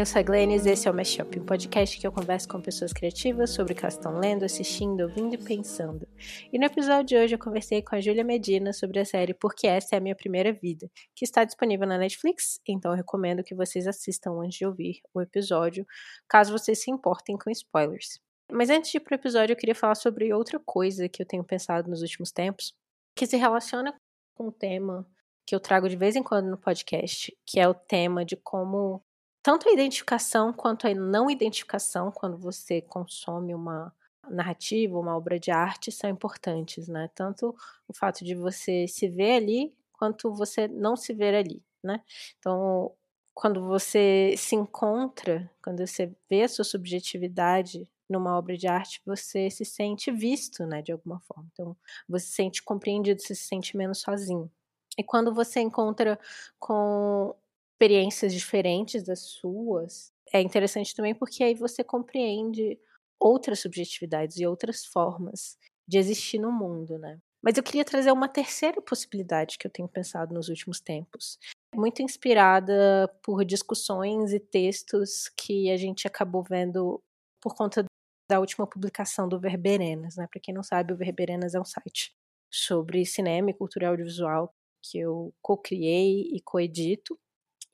eu sou a Glennis e esse é o Mashup, um podcast que eu converso com pessoas criativas sobre o que elas estão lendo, assistindo, ouvindo e pensando. E no episódio de hoje eu conversei com a Júlia Medina sobre a série Porque Essa é a Minha Primeira Vida, que está disponível na Netflix, então eu recomendo que vocês assistam antes de ouvir o episódio, caso vocês se importem com spoilers. Mas antes de ir para o episódio, eu queria falar sobre outra coisa que eu tenho pensado nos últimos tempos, que se relaciona com um tema que eu trago de vez em quando no podcast, que é o tema de como tanto a identificação quanto a não identificação, quando você consome uma narrativa, uma obra de arte, são importantes, né? Tanto o fato de você se ver ali, quanto você não se ver ali, né? Então, quando você se encontra, quando você vê a sua subjetividade numa obra de arte, você se sente visto, né, de alguma forma. Então, você se sente compreendido, você se sente menos sozinho. E quando você encontra com experiências diferentes das suas, é interessante também porque aí você compreende outras subjetividades e outras formas de existir no mundo, né? Mas eu queria trazer uma terceira possibilidade que eu tenho pensado nos últimos tempos, muito inspirada por discussões e textos que a gente acabou vendo por conta da última publicação do Verberenas, né? Para quem não sabe, o Verberenas é um site sobre cinema e cultura audiovisual que eu co-criei e coedito.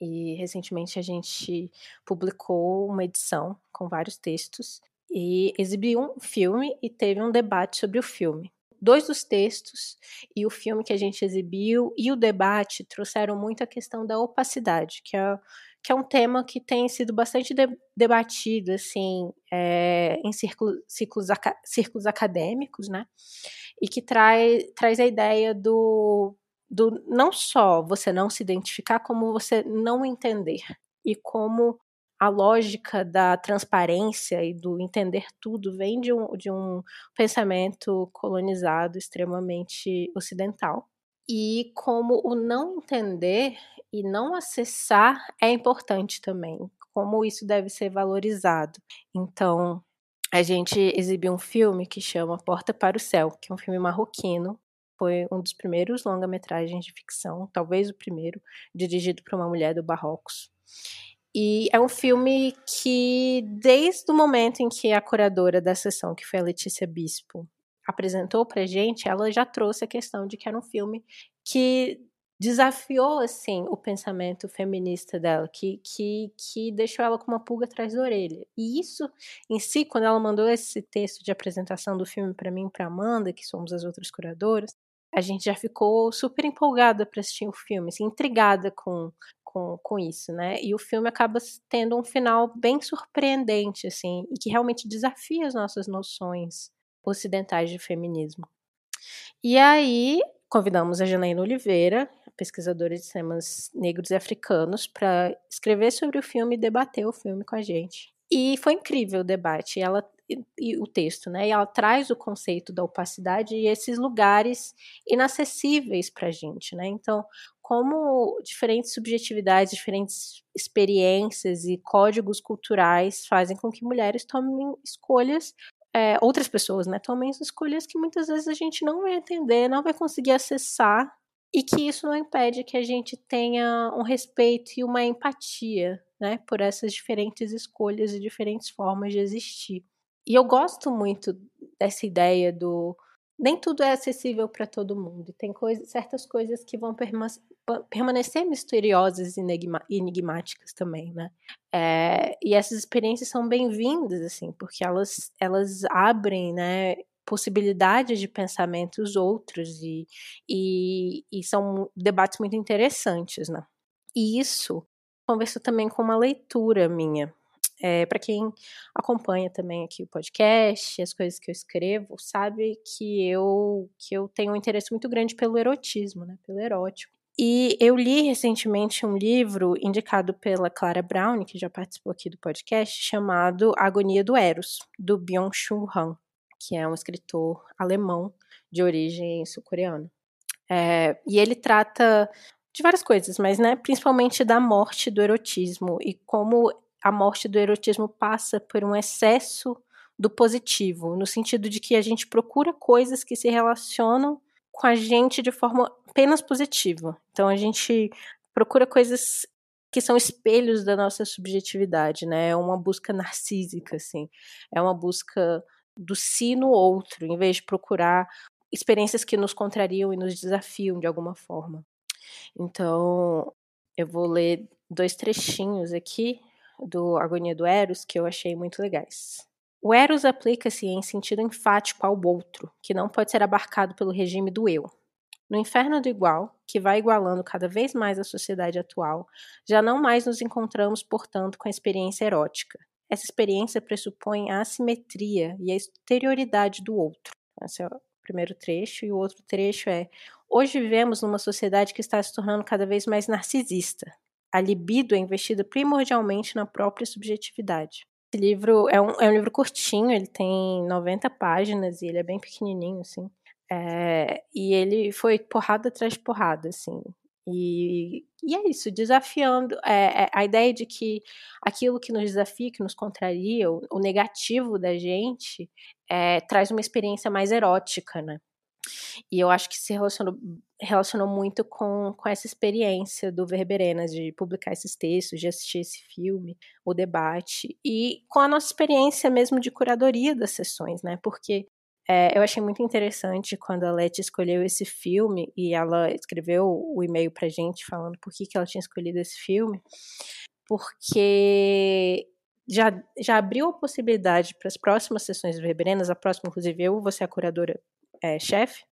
E recentemente a gente publicou uma edição com vários textos e exibiu um filme e teve um debate sobre o filme. Dois dos textos e o filme que a gente exibiu e o debate trouxeram muito a questão da opacidade, que é, que é um tema que tem sido bastante de, debatido assim é, em círculos, círculos, círculos acadêmicos, né? E que traz a ideia do do não só você não se identificar, como você não entender. E como a lógica da transparência e do entender tudo vem de um, de um pensamento colonizado extremamente ocidental. E como o não entender e não acessar é importante também, como isso deve ser valorizado. Então, a gente exibiu um filme que chama Porta para o Céu, que é um filme marroquino, foi um dos primeiros longa-metragens de ficção, talvez o primeiro, dirigido por uma mulher do Barrocos. E é um filme que, desde o momento em que a curadora da sessão, que foi a Letícia Bispo, apresentou pra gente, ela já trouxe a questão de que era um filme que desafiou assim o pensamento feminista dela, que, que, que deixou ela com uma pulga atrás da orelha. E isso em si, quando ela mandou esse texto de apresentação do filme para mim para Amanda, que somos as outras curadoras, a gente já ficou super empolgada para assistir o filme, assim, intrigada com, com, com isso, né? E o filme acaba tendo um final bem surpreendente, assim, e que realmente desafia as nossas noções ocidentais de feminismo. E aí, convidamos a Janaína Oliveira, pesquisadora de cinemas negros e africanos, para escrever sobre o filme e debater o filme com a gente. E foi incrível o debate. Ela e, o texto, né? E ela traz o conceito da opacidade e esses lugares inacessíveis para a gente, né? Então, como diferentes subjetividades, diferentes experiências e códigos culturais fazem com que mulheres tomem escolhas é, outras pessoas, né, tomem escolhas que muitas vezes a gente não vai entender, não vai conseguir acessar, e que isso não impede que a gente tenha um respeito e uma empatia, né, por essas diferentes escolhas e diferentes formas de existir. E eu gosto muito dessa ideia do nem tudo é acessível para todo mundo. Tem coisa, certas coisas que vão perma permanecer misteriosas e enigmáticas também, né? É, e essas experiências são bem-vindas, assim, porque elas, elas abrem, né, possibilidades de pensamentos outros e, e, e são debates muito interessantes, né? E isso conversou também com uma leitura minha, é, para quem acompanha também aqui o podcast, as coisas que eu escrevo, sabe que eu que eu tenho um interesse muito grande pelo erotismo, né, pelo erótico. E eu li recentemente um livro indicado pela Clara Brown, que já participou aqui do podcast, chamado Agonia do Eros, do Byung-Chul Han, que é um escritor alemão de origem sul-coreana. É, e ele trata de várias coisas, mas né, principalmente da morte do erotismo e como a morte do erotismo passa por um excesso do positivo, no sentido de que a gente procura coisas que se relacionam com a gente de forma apenas positiva. Então a gente procura coisas que são espelhos da nossa subjetividade, né? É uma busca narcísica, assim. É uma busca do si no outro, em vez de procurar experiências que nos contrariam e nos desafiam de alguma forma. Então, eu vou ler dois trechinhos aqui do Agonia do Eros que eu achei muito legais. O Eros aplica-se em sentido enfático ao outro, que não pode ser abarcado pelo regime do eu. No inferno do igual, que vai igualando cada vez mais a sociedade atual, já não mais nos encontramos, portanto, com a experiência erótica. Essa experiência pressupõe a assimetria e a exterioridade do outro. Esse é o primeiro trecho, e o outro trecho é: Hoje vivemos numa sociedade que está se tornando cada vez mais narcisista. A libido é investida primordialmente na própria subjetividade. Esse livro é um, é um livro curtinho, ele tem 90 páginas e ele é bem pequenininho, assim. É, e ele foi porrada atrás de porrada, assim. E, e é isso, desafiando é, é, a ideia de que aquilo que nos desafia, que nos contraria, o, o negativo da gente, é, traz uma experiência mais erótica, né? E eu acho que se relacionou, relacionou muito com, com essa experiência do Verberenas, de publicar esses textos, de assistir esse filme, o debate, e com a nossa experiência mesmo de curadoria das sessões, né? Porque é, eu achei muito interessante quando a Leti escolheu esse filme e ela escreveu o e-mail pra gente falando por que, que ela tinha escolhido esse filme, porque já, já abriu a possibilidade para as próximas sessões verberenas, a próxima, inclusive, eu vou ser a curadora é, chefe,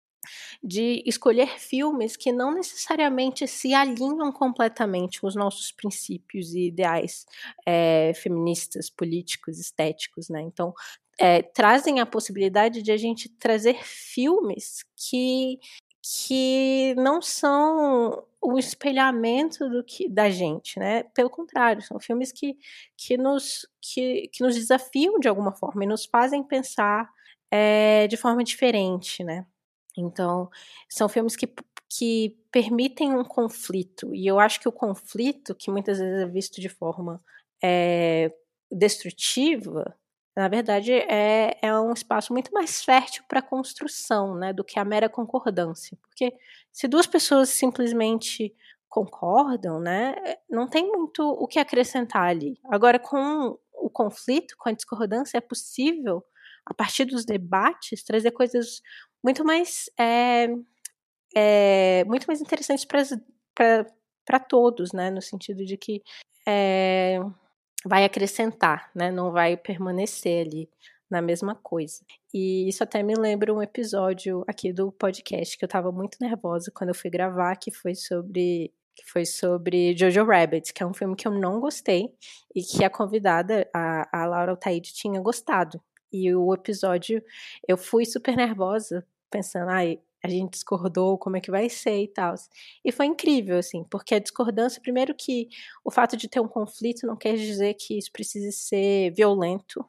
de escolher filmes que não necessariamente se alinham completamente com os nossos princípios e ideais é, feministas, políticos, estéticos, né? Então, é, trazem a possibilidade de a gente trazer filmes que que não são o espelhamento do que da gente, né? Pelo contrário, são filmes que, que, nos, que, que nos desafiam de alguma forma e nos fazem pensar é, de forma diferente, né? Então, são filmes que, que permitem um conflito. E eu acho que o conflito, que muitas vezes é visto de forma é, destrutiva, na verdade é, é um espaço muito mais fértil para construção, né, do que a mera concordância. Porque se duas pessoas simplesmente concordam, né, não tem muito o que acrescentar ali. Agora, com o conflito, com a discordância, é possível, a partir dos debates, trazer coisas muito mais é, é, muito mais interessantes para todos, né, no sentido de que é, vai acrescentar, né? Não vai permanecer ali na mesma coisa. E isso até me lembra um episódio aqui do podcast que eu tava muito nervosa quando eu fui gravar, que foi sobre que foi sobre Jojo Rabbit, que é um filme que eu não gostei e que a convidada, a, a Laura Altaide, tinha gostado. E o episódio, eu fui super nervosa, pensando, ai, a gente discordou, como é que vai ser e tal. E foi incrível, assim, porque a discordância, primeiro que o fato de ter um conflito não quer dizer que isso precise ser violento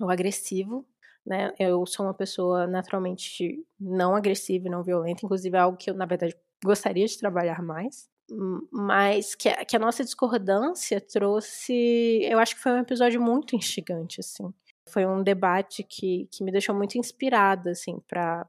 ou agressivo, né? Eu sou uma pessoa naturalmente não agressiva e não violenta, inclusive é algo que eu, na verdade, gostaria de trabalhar mais. Mas que a, que a nossa discordância trouxe. Eu acho que foi um episódio muito instigante, assim. Foi um debate que, que me deixou muito inspirada, assim, para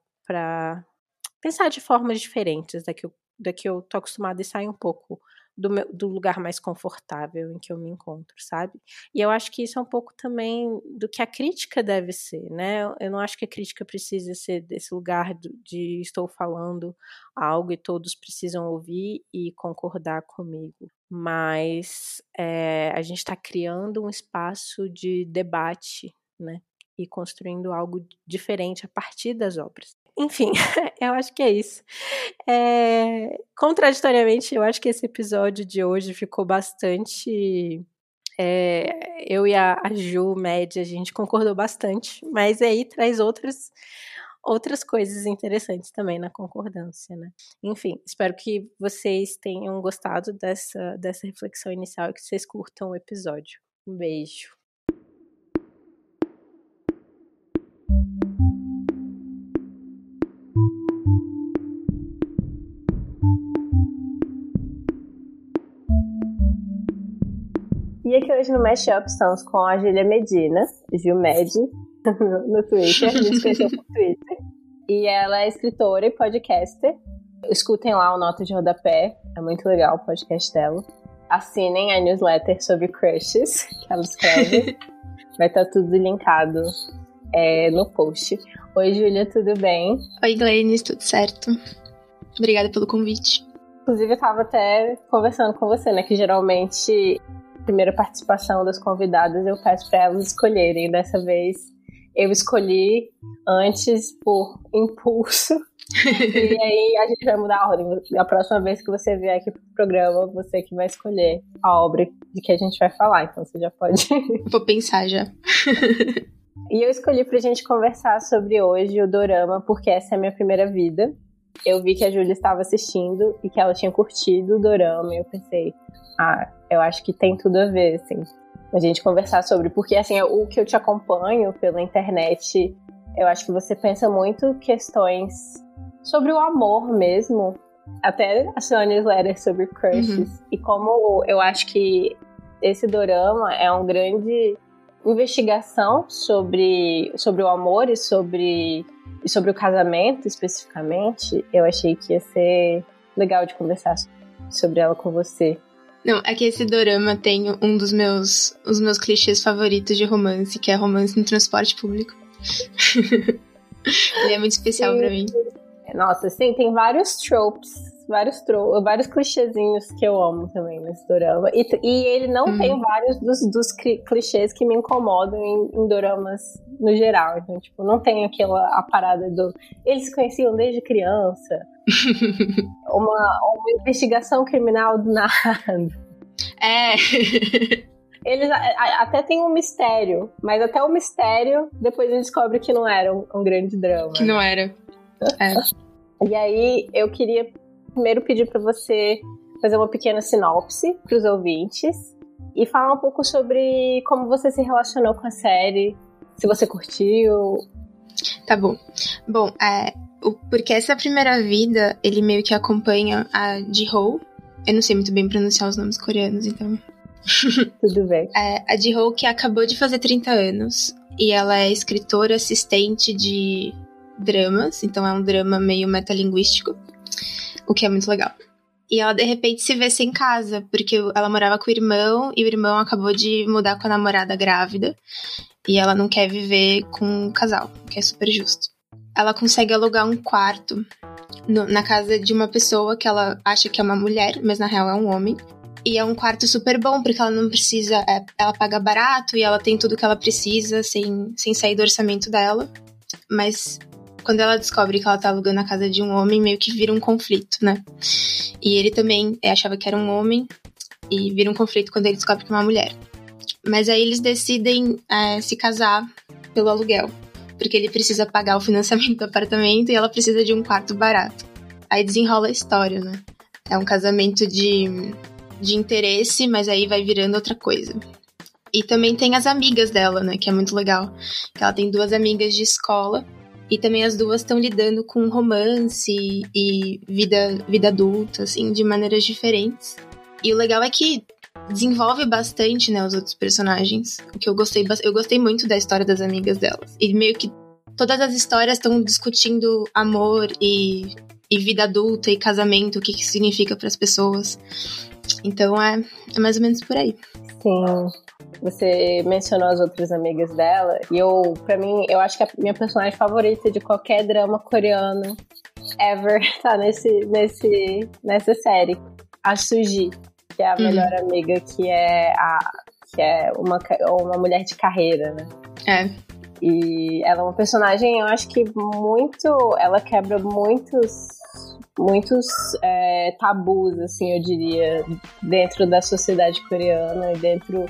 pensar de formas diferentes da que eu, da que eu tô acostumada e sair um pouco do, meu, do lugar mais confortável em que eu me encontro, sabe? E eu acho que isso é um pouco também do que a crítica deve ser, né? Eu não acho que a crítica precisa ser desse lugar de estou falando algo e todos precisam ouvir e concordar comigo. Mas é, a gente está criando um espaço de debate, né? E construindo algo diferente a partir das obras. Enfim, eu acho que é isso. É, contraditoriamente, eu acho que esse episódio de hoje ficou bastante. É, eu e a, a Ju, média, a gente concordou bastante, mas aí traz outras, outras coisas interessantes também na concordância, né? Enfim, espero que vocês tenham gostado dessa, dessa reflexão inicial e que vocês curtam o episódio. Um beijo. E aqui hoje no Mashup estamos com a Julia Medina, Gilmed, no Twitter, a gente conheceu no Twitter. E ela é escritora e podcaster. Escutem lá o Nota de Rodapé, é muito legal o podcast dela. assinem a newsletter sobre crushes que ela escreve. Vai estar tá tudo linkado é, no post. Oi, Júlia, tudo bem? Oi, Glennis, tudo certo? Obrigada pelo convite. Inclusive, eu estava até conversando com você, né? Que geralmente, primeira participação das convidadas, eu peço para elas escolherem. Dessa vez, eu escolhi antes por impulso. e aí a gente vai mudar a ordem. A próxima vez que você vier aqui pro programa, você que vai escolher a obra de que a gente vai falar. Então você já pode. Vou pensar já. e eu escolhi pra gente conversar sobre hoje o Dorama, porque essa é a minha primeira vida. Eu vi que a Júlia estava assistindo e que ela tinha curtido o Dorama. E eu pensei, ah, eu acho que tem tudo a ver, assim a gente conversar sobre, porque assim, o que eu te acompanho pela internet, eu acho que você pensa muito questões sobre o amor mesmo, até a sua newsletter sobre crushes, uhum. e como eu acho que esse dorama é uma grande investigação sobre, sobre o amor e sobre, e sobre o casamento especificamente, eu achei que ia ser legal de conversar sobre ela com você. Não, é que esse dorama tem um dos meus, os meus clichês favoritos de romance, que é romance no transporte público. Ele é muito especial para mim. Nossa, sim, tem vários tropes, vários tro vários clichêzinhos que eu amo também nesse dorama. E, e ele não hum. tem vários dos, dos clichês que me incomodam em, em doramas no geral. Então, tipo, não tem aquela a parada do. Eles se conheciam desde criança. uma, uma investigação criminal do nada. É. Eles até tem um mistério, mas até o mistério, depois a gente descobre que não era um, um grande drama. Que não era. É. E aí, eu queria primeiro pedir para você fazer uma pequena sinopse para os ouvintes e falar um pouco sobre como você se relacionou com a série, se você curtiu. Tá bom. Bom, é, o, porque essa primeira vida, ele meio que acompanha a Ji-Ho. Eu não sei muito bem pronunciar os nomes coreanos, então. Tudo bem. É, a Ji-Ho que acabou de fazer 30 anos. E ela é escritora assistente de dramas, então é um drama meio metalinguístico, o que é muito legal. E ela de repente se vê sem casa, porque ela morava com o irmão e o irmão acabou de mudar com a namorada grávida. E ela não quer viver com um casal, que é super justo. Ela consegue alugar um quarto no, na casa de uma pessoa que ela acha que é uma mulher, mas na real é um homem. E é um quarto super bom, porque ela não precisa. É, ela paga barato e ela tem tudo que ela precisa sem, sem sair do orçamento dela. Mas quando ela descobre que ela tá alugando a casa de um homem, meio que vira um conflito, né? E ele também achava que era um homem e vira um conflito quando ele descobre que é uma mulher. Mas aí eles decidem é, se casar pelo aluguel, porque ele precisa pagar o financiamento do apartamento e ela precisa de um quarto barato. Aí desenrola a história, né? É um casamento de, de interesse, mas aí vai virando outra coisa. E também tem as amigas dela, né? Que é muito legal. Ela tem duas amigas de escola e também as duas estão lidando com romance e vida, vida adulta, assim, de maneiras diferentes. E o legal é que desenvolve bastante, né, os outros personagens. O que eu gostei, eu gostei muito da história das amigas delas. E meio que todas as histórias estão discutindo amor e, e vida adulta e casamento, o que, que significa para as pessoas. Então é, é mais ou menos por aí. Sim. Você mencionou as outras amigas dela, e eu, para mim, eu acho que a minha personagem favorita de qualquer drama coreano ever tá nesse, nesse, nessa série. A Suji, que é a uhum. melhor amiga, que é a que é uma, uma mulher de carreira, né? É. E ela é uma personagem, eu acho que muito. Ela quebra muitos. Muitos é, tabus, assim, eu diria, dentro da sociedade coreana e dentro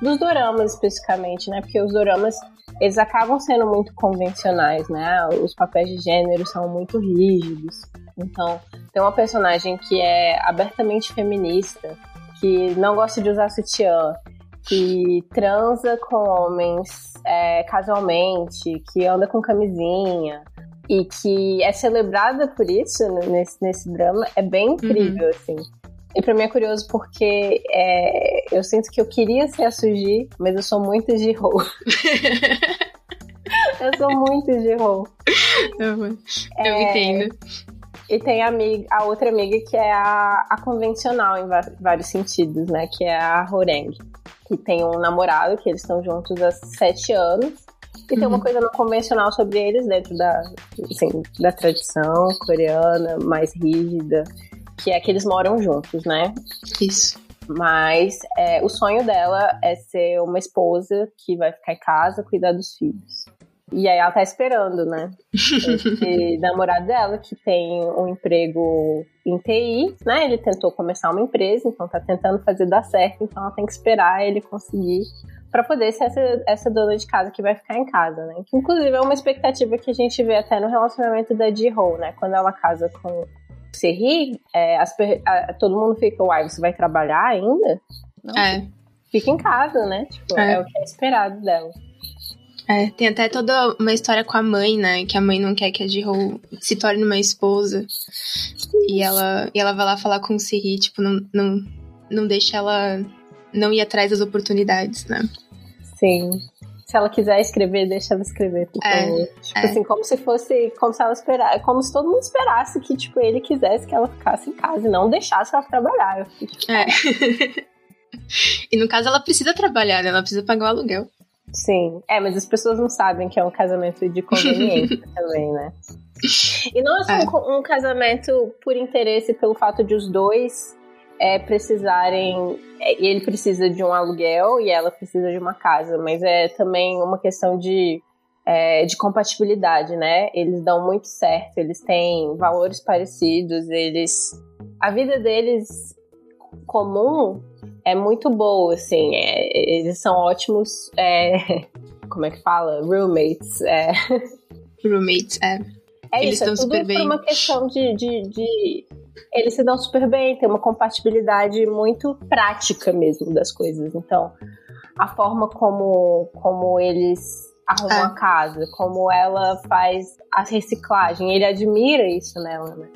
dos doramas especificamente, né? Porque os doramas eles acabam sendo muito convencionais, né? Os papéis de gênero são muito rígidos. Então, tem uma personagem que é abertamente feminista, que não gosta de usar sutiã, que transa com homens é, casualmente, que anda com camisinha e que é celebrada por isso nesse, nesse drama, é bem incrível, uhum. assim. E pra mim é curioso porque é, eu sinto que eu queria ser a Suji, mas eu sou muito de eu sou muito de Eu, eu é, entendo. E tem a, amiga, a outra amiga que é a, a convencional em vários sentidos, né? Que é a Horeng. Que tem um namorado, que eles estão juntos há sete anos. E tem uma uhum. coisa não convencional sobre eles dentro da, assim, da tradição coreana, mais rígida, que é que eles moram juntos, né? Isso. Mas é, o sonho dela é ser uma esposa que vai ficar em casa, cuidar dos filhos. E aí ela tá esperando, né? Esse namorado dela, que tem um emprego em TI, né? Ele tentou começar uma empresa, então tá tentando fazer dar certo, então ela tem que esperar ele conseguir para poder ser essa, essa dona de casa que vai ficar em casa, né? Que inclusive é uma expectativa que a gente vê até no relacionamento da Ji-Ho, né? Quando ela casa com Serri, é, as, a, todo mundo fica, uai, você vai trabalhar ainda? Não, é. Fica em casa, né? Tipo, é. é o que é esperado dela. É, tem até toda uma história com a mãe, né? Que a mãe não quer que a Ji-Ho se torne uma esposa. E ela, e ela vai lá falar com o Siri, tipo, não, não, não deixa ela não ir atrás das oportunidades, né? Sim. Se ela quiser escrever, deixa ela escrever, por é, favor. Tipo é. assim, como se fosse, como se ela esperasse, como se todo mundo esperasse que, tipo, ele quisesse que ela ficasse em casa e não deixasse ela trabalhar. Eu tipo, é. e no caso ela precisa trabalhar, né? Ela precisa pagar o aluguel. Sim. É, mas as pessoas não sabem que é um casamento de conveniência também, né? E não é só é. Um, um casamento por interesse, pelo fato de os dois é, precisarem. É, ele precisa de um aluguel e ela precisa de uma casa, mas é também uma questão de, é, de compatibilidade, né? Eles dão muito certo, eles têm valores parecidos, eles. A vida deles comum é muito boa, assim. É, eles são ótimos. É, como é que fala? Roommates. É. Roommates, é. É eles isso, é tudo por uma questão de, de, de eles se dão super bem, tem uma compatibilidade muito prática mesmo das coisas. Então, a forma como, como eles arrumam é. a casa, como ela faz a reciclagem, ele admira isso nela, né?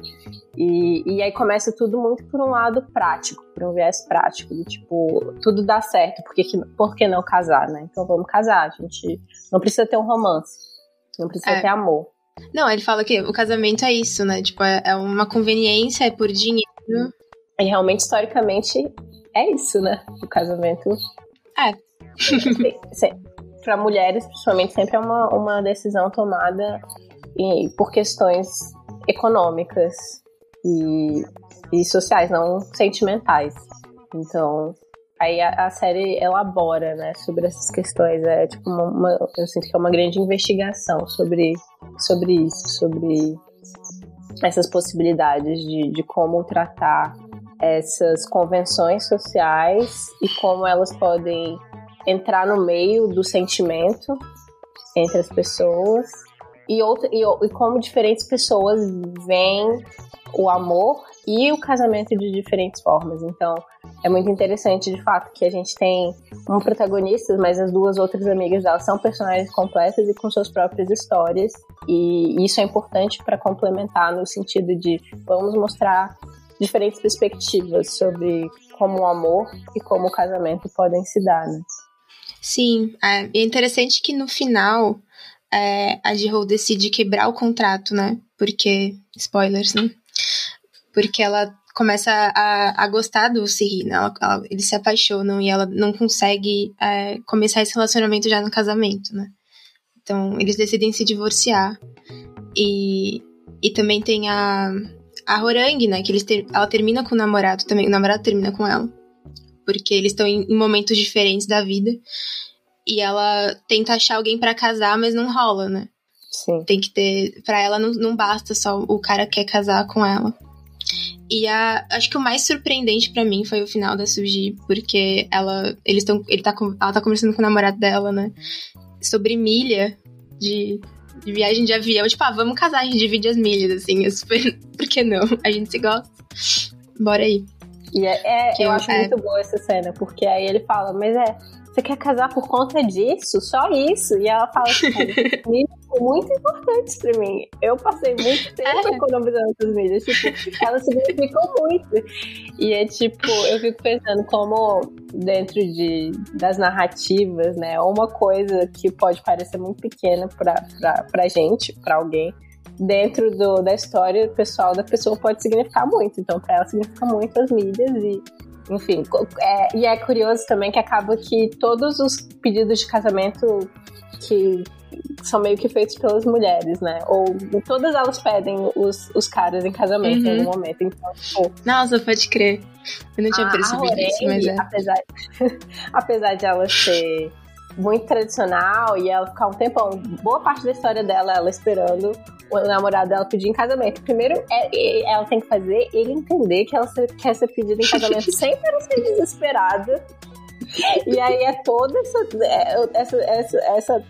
E, e aí começa tudo muito por um lado prático, por um viés prático, de tipo, tudo dá certo, por que, por que não casar, né? Então vamos casar, a gente não precisa ter um romance, não precisa é. ter amor. Não, ele fala que o casamento é isso, né? Tipo, é, é uma conveniência, é por dinheiro. E realmente, historicamente, é isso, né? O casamento. É. Para mulheres, principalmente, sempre é uma, uma decisão tomada por questões econômicas e, e sociais, não sentimentais. Então, Aí a, a, série elabora, né, sobre essas questões. É tipo uma, uma, eu sinto que é uma grande investigação sobre, sobre isso, sobre essas possibilidades de, de como tratar essas convenções sociais e como elas podem entrar no meio do sentimento entre as pessoas e, outra, e, e como diferentes pessoas veem o amor e o casamento de diferentes formas. Então, é muito interessante, de fato, que a gente tem um protagonista, mas as duas outras amigas dela são personagens completas e com suas próprias histórias. E isso é importante para complementar no sentido de vamos mostrar diferentes perspectivas sobre como o amor e como o casamento podem se dar, né? Sim, é, é interessante que no final é, a G-Ho decide quebrar o contrato, né? Porque, spoilers, né? porque ela começa a, a gostar do Siri, né? Ela, ela, eles se apaixonam e ela não consegue é, começar esse relacionamento já no casamento, né? Então, eles decidem se divorciar. E, e também tem a, a Horang, né? Que eles ter, ela termina com o namorado também. O namorado termina com ela. Porque eles estão em, momentos diferentes da vida. E ela tenta achar alguém para casar, mas não rola, né? Sim. Tem que ter. Pra ela não, não basta só o cara quer casar com ela. E a, acho que o mais surpreendente para mim foi o final da Suji, porque ela, eles estão, ele tá, ela tá conversando com o namorado dela, né? Sobre milha de, de viagem de avião. Tipo, ah, vamos casar, a gente divide as milhas, assim. É super. Por que não? A gente se gosta. Bora aí. E é, é eu, eu, acho é... muito boa essa cena, porque aí ele fala, mas é, você quer casar por conta disso? Só isso? E ela fala assim, milhas muito importantes pra mim. Eu passei muito tempo é. economizando essas milhas. Tipo, elas significam muito. E é tipo, eu fico pensando como dentro de, das narrativas, né? Uma coisa que pode parecer muito pequena pra, pra, pra gente, pra alguém, dentro do, da história pessoal da pessoa pode significar muito. Então, para ela significa muito as mídias e enfim, é, e é curioso também que acaba que todos os pedidos de casamento que são meio que feitos pelas mulheres, né? Ou todas elas pedem os, os caras em casamento uhum. em algum momento. Então, tipo, Nossa, pode crer. Eu não tinha percebido isso, mas é. Apesar, apesar de ela ser muito tradicional e ela ficar um tempão, boa parte da história dela, ela esperando o namorado dela pedir em casamento. Primeiro, é, é, ela tem que fazer ele entender que ela quer ser pedida em casamento sem ela ser desesperada. E aí é todo essa, é, essa, essa, essa,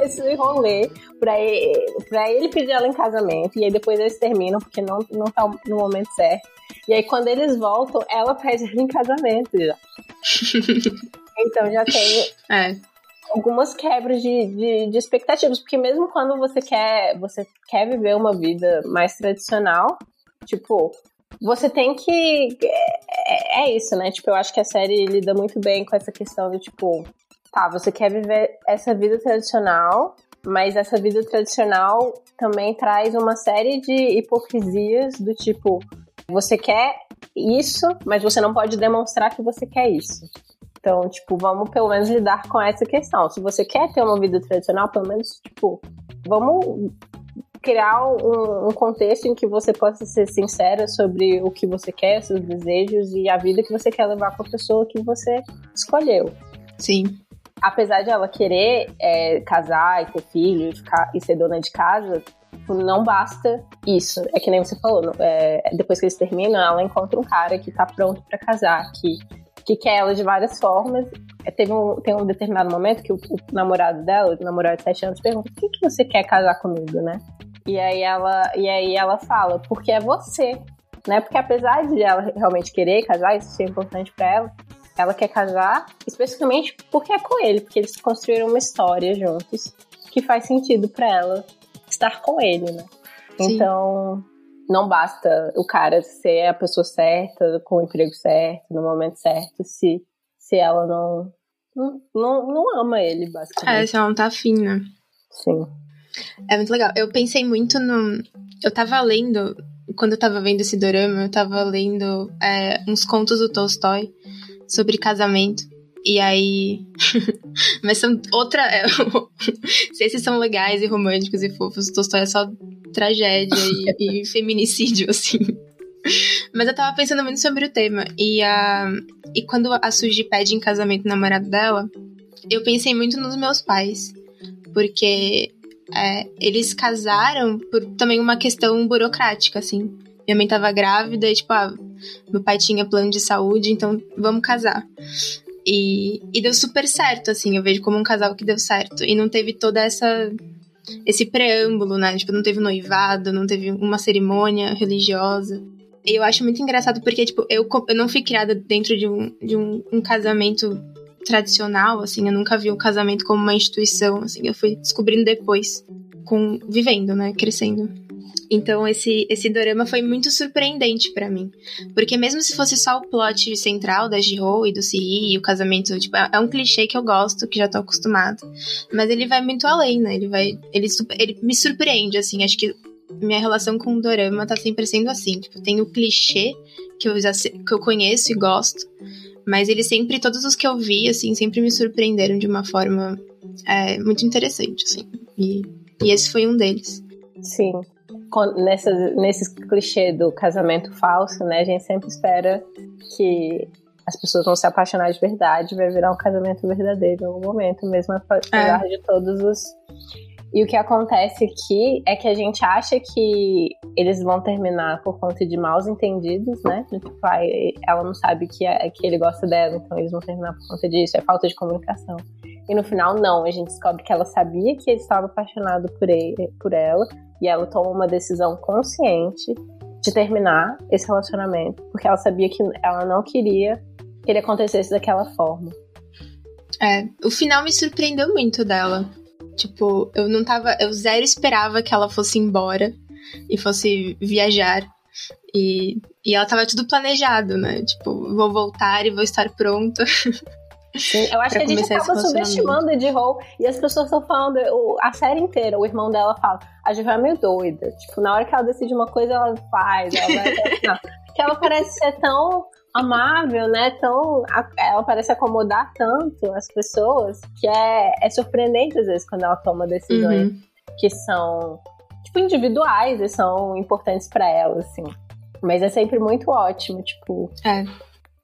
esse rolê pra ele, pra ele pedir ela em casamento. E aí depois eles terminam, porque não, não tá no momento certo. E aí quando eles voltam, ela pede ele em casamento já. então já tem. É algumas quebras de, de, de, expectativas, porque mesmo quando você quer, você quer viver uma vida mais tradicional, tipo, você tem que. É, é, isso, né? Tipo, eu acho que a série lida muito bem com essa questão do tipo, tá, você quer viver essa vida tradicional, mas essa vida tradicional também traz uma série de hipocrisias do tipo, você quer isso, mas você não pode demonstrar que você quer isso. Então, tipo, vamos pelo menos lidar com essa questão. Se você quer ter uma vida tradicional, pelo menos, tipo, vamos criar um, um, contexto em que você possa ser sincera sobre o que você quer, seus desejos e a vida que você quer levar com a pessoa que você escolheu. Sim. Apesar de ela querer é, casar e ter filho e, ficar, e ser dona de casa, tipo, não basta isso. É que nem você falou, é, depois que eles terminam, ela encontra um cara que tá pronto para casar, que que quer ela de várias formas. É, teve um, tem um determinado momento que o, o namorado dela, o namorado de 7 anos, pergunta: por que, que você quer casar comigo, né? E aí ela, e aí ela fala: porque é você. Né? Porque apesar de ela realmente querer casar, isso ser importante para ela, ela quer casar especificamente porque é com ele, porque eles construíram uma história juntos que faz sentido para ela estar com ele, né? Sim. Então, não basta o cara ser a pessoa certa, com o emprego certo, no momento certo, se, se ela não, não, não ama ele, basicamente. É, se ela não tá afim, né? Sim. É muito legal. Eu pensei muito no. Eu tava lendo, quando eu tava vendo esse dorama, eu tava lendo é, uns contos do Tolstói sobre casamento. E aí. Mas são outra. É, se esses são legais e românticos e fofos, o Tolstói é só tragédia e, e feminicídio, assim. Mas eu tava pensando muito sobre o tema. E, a, e quando a Suji pede em casamento o namorado dela, eu pensei muito nos meus pais. Porque é, eles casaram por também uma questão burocrática, assim. Minha mãe tava grávida e, tipo, ah, meu pai tinha plano de saúde, então vamos casar. E, e deu super certo, assim. Eu vejo como um casal que deu certo. E não teve toda essa esse preâmbulo, né? Tipo, não teve noivado, não teve uma cerimônia religiosa. E eu acho muito engraçado porque, tipo, eu, eu não fui criada dentro de um, de um, um casamento tradicional, assim, eu nunca vi o casamento como uma instituição, assim, eu fui descobrindo depois, com vivendo, né, crescendo. Então esse esse dorama foi muito surpreendente para mim, porque mesmo se fosse só o plot central da Jihyo e do Siri e o casamento, tipo, é, é um clichê que eu gosto, que já tô acostumado, mas ele vai muito além, né? Ele vai ele ele me surpreende assim, acho que minha relação com o dorama tá sempre sendo assim, tipo, tem o clichê que eu já que eu conheço e gosto, mas ele sempre todos os que eu vi assim sempre me surpreenderam de uma forma é, muito interessante, assim. E, e esse foi um deles. Sim, nessa, nesse clichê do casamento falso, né? A gente sempre espera que as pessoas vão se apaixonar de verdade, vai virar um casamento verdadeiro em algum momento, mesmo apesar é. de todos os. E o que acontece aqui é que a gente acha que eles vão terminar por conta de maus entendidos, né? Tipo, ela não sabe que, é, que ele gosta dela, então eles vão terminar por conta disso, é falta de comunicação. E no final, não, a gente descobre que ela sabia que ele estava apaixonado por, ele, por ela, e ela toma uma decisão consciente de terminar esse relacionamento, porque ela sabia que ela não queria que ele acontecesse daquela forma. É, o final me surpreendeu muito dela. Tipo, eu não tava. Eu zero esperava que ela fosse embora e fosse viajar. E, e ela tava tudo planejado, né? Tipo, vou voltar e vou estar pronta. Sim, eu acho que a gente acaba subestimando de Ho e as pessoas estão falando a série inteira. O irmão dela fala: a Jill é meio doida. Tipo, na hora que ela decide uma coisa, ela faz. Ela vai Porque ela parece ser tão amável, né? Tão, ela parece acomodar tanto as pessoas que é, é surpreendente às vezes quando ela toma decisões uhum. que são tipo individuais e são importantes para ela, assim. Mas é sempre muito ótimo, tipo. É.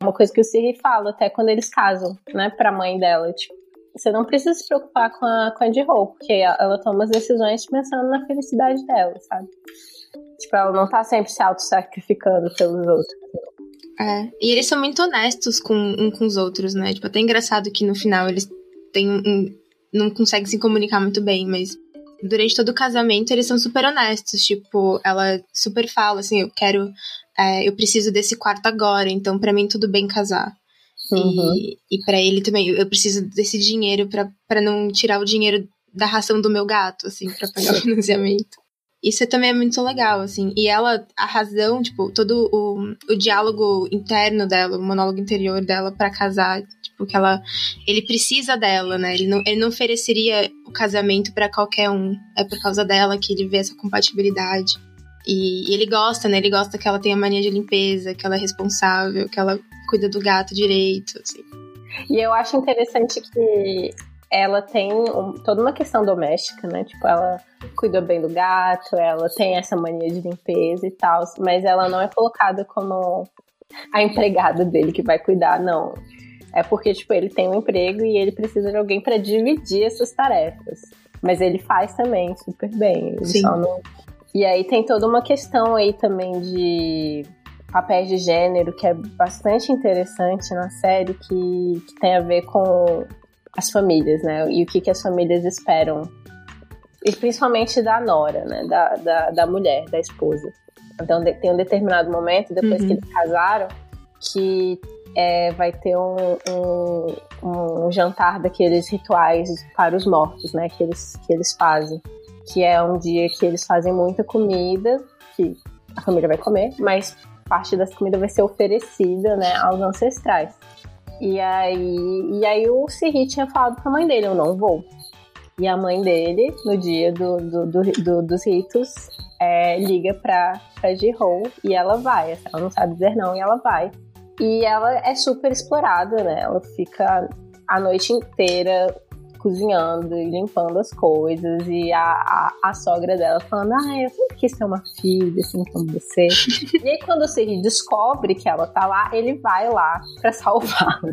Uma coisa que o Siri fala até quando eles casam, né, pra mãe dela, tipo, você não precisa se preocupar com a, com a de Ho, porque ela toma as decisões pensando na felicidade dela, sabe? Tipo, ela não tá sempre se auto-sacrificando pelos outros. É, e eles são muito honestos com um com os outros, né? Tipo, até engraçado que no final eles têm um, não conseguem se comunicar muito bem, mas durante todo o casamento eles são super honestos. Tipo, ela super fala assim: eu quero, é, eu preciso desse quarto agora, então para mim tudo bem casar. Uhum. E, e para ele também, eu preciso desse dinheiro para não tirar o dinheiro da ração do meu gato, assim, para pagar o financiamento. Isso também é muito legal, assim. E ela, a razão, tipo, todo o, o diálogo interno dela, o monólogo interior dela para casar, tipo, que ela. Ele precisa dela, né? Ele não, ele não ofereceria o casamento para qualquer um. É por causa dela que ele vê essa compatibilidade. E, e, ele gosta, né? Ele gosta que ela tenha mania de limpeza, que ela é responsável, que ela cuida do gato direito, assim. E eu acho interessante que ela tem um, toda uma questão doméstica, né? Tipo, ela cuida bem do gato, ela tem essa mania de limpeza e tal, mas ela não é colocada como a empregada dele que vai cuidar, não. É porque, tipo, ele tem um emprego e ele precisa de alguém para dividir essas tarefas. Mas ele faz também super bem. Sim. Não... E aí tem toda uma questão aí também de papéis de gênero que é bastante interessante na série, que, que tem a ver com as famílias, né? E o que, que as famílias esperam. E principalmente da nora, né? Da, da, da mulher, da esposa. Então tem um determinado momento, depois uhum. que eles casaram, que é, vai ter um, um, um, jantar daqueles rituais para os mortos, né? Que eles, que eles fazem. Que é um dia que eles fazem muita comida, que a família vai comer, mas parte dessa comida vai ser oferecida, né, aos ancestrais. E aí, e aí o Siri tinha falado pra mãe dele, eu não vou. E a mãe dele, no dia do, do, do, do dos ritos, é, liga pra, pra Ji-Ho e ela vai. Ela não sabe dizer não e ela vai. E ela é super explorada, né? Ela fica a noite inteira cozinhando e limpando as coisas. E a, a, a, sogra dela falando: Ah, eu sempre quis ter uma filha assim como você. e aí, quando o Siri descobre que ela tá lá, ele vai lá pra salvá-la.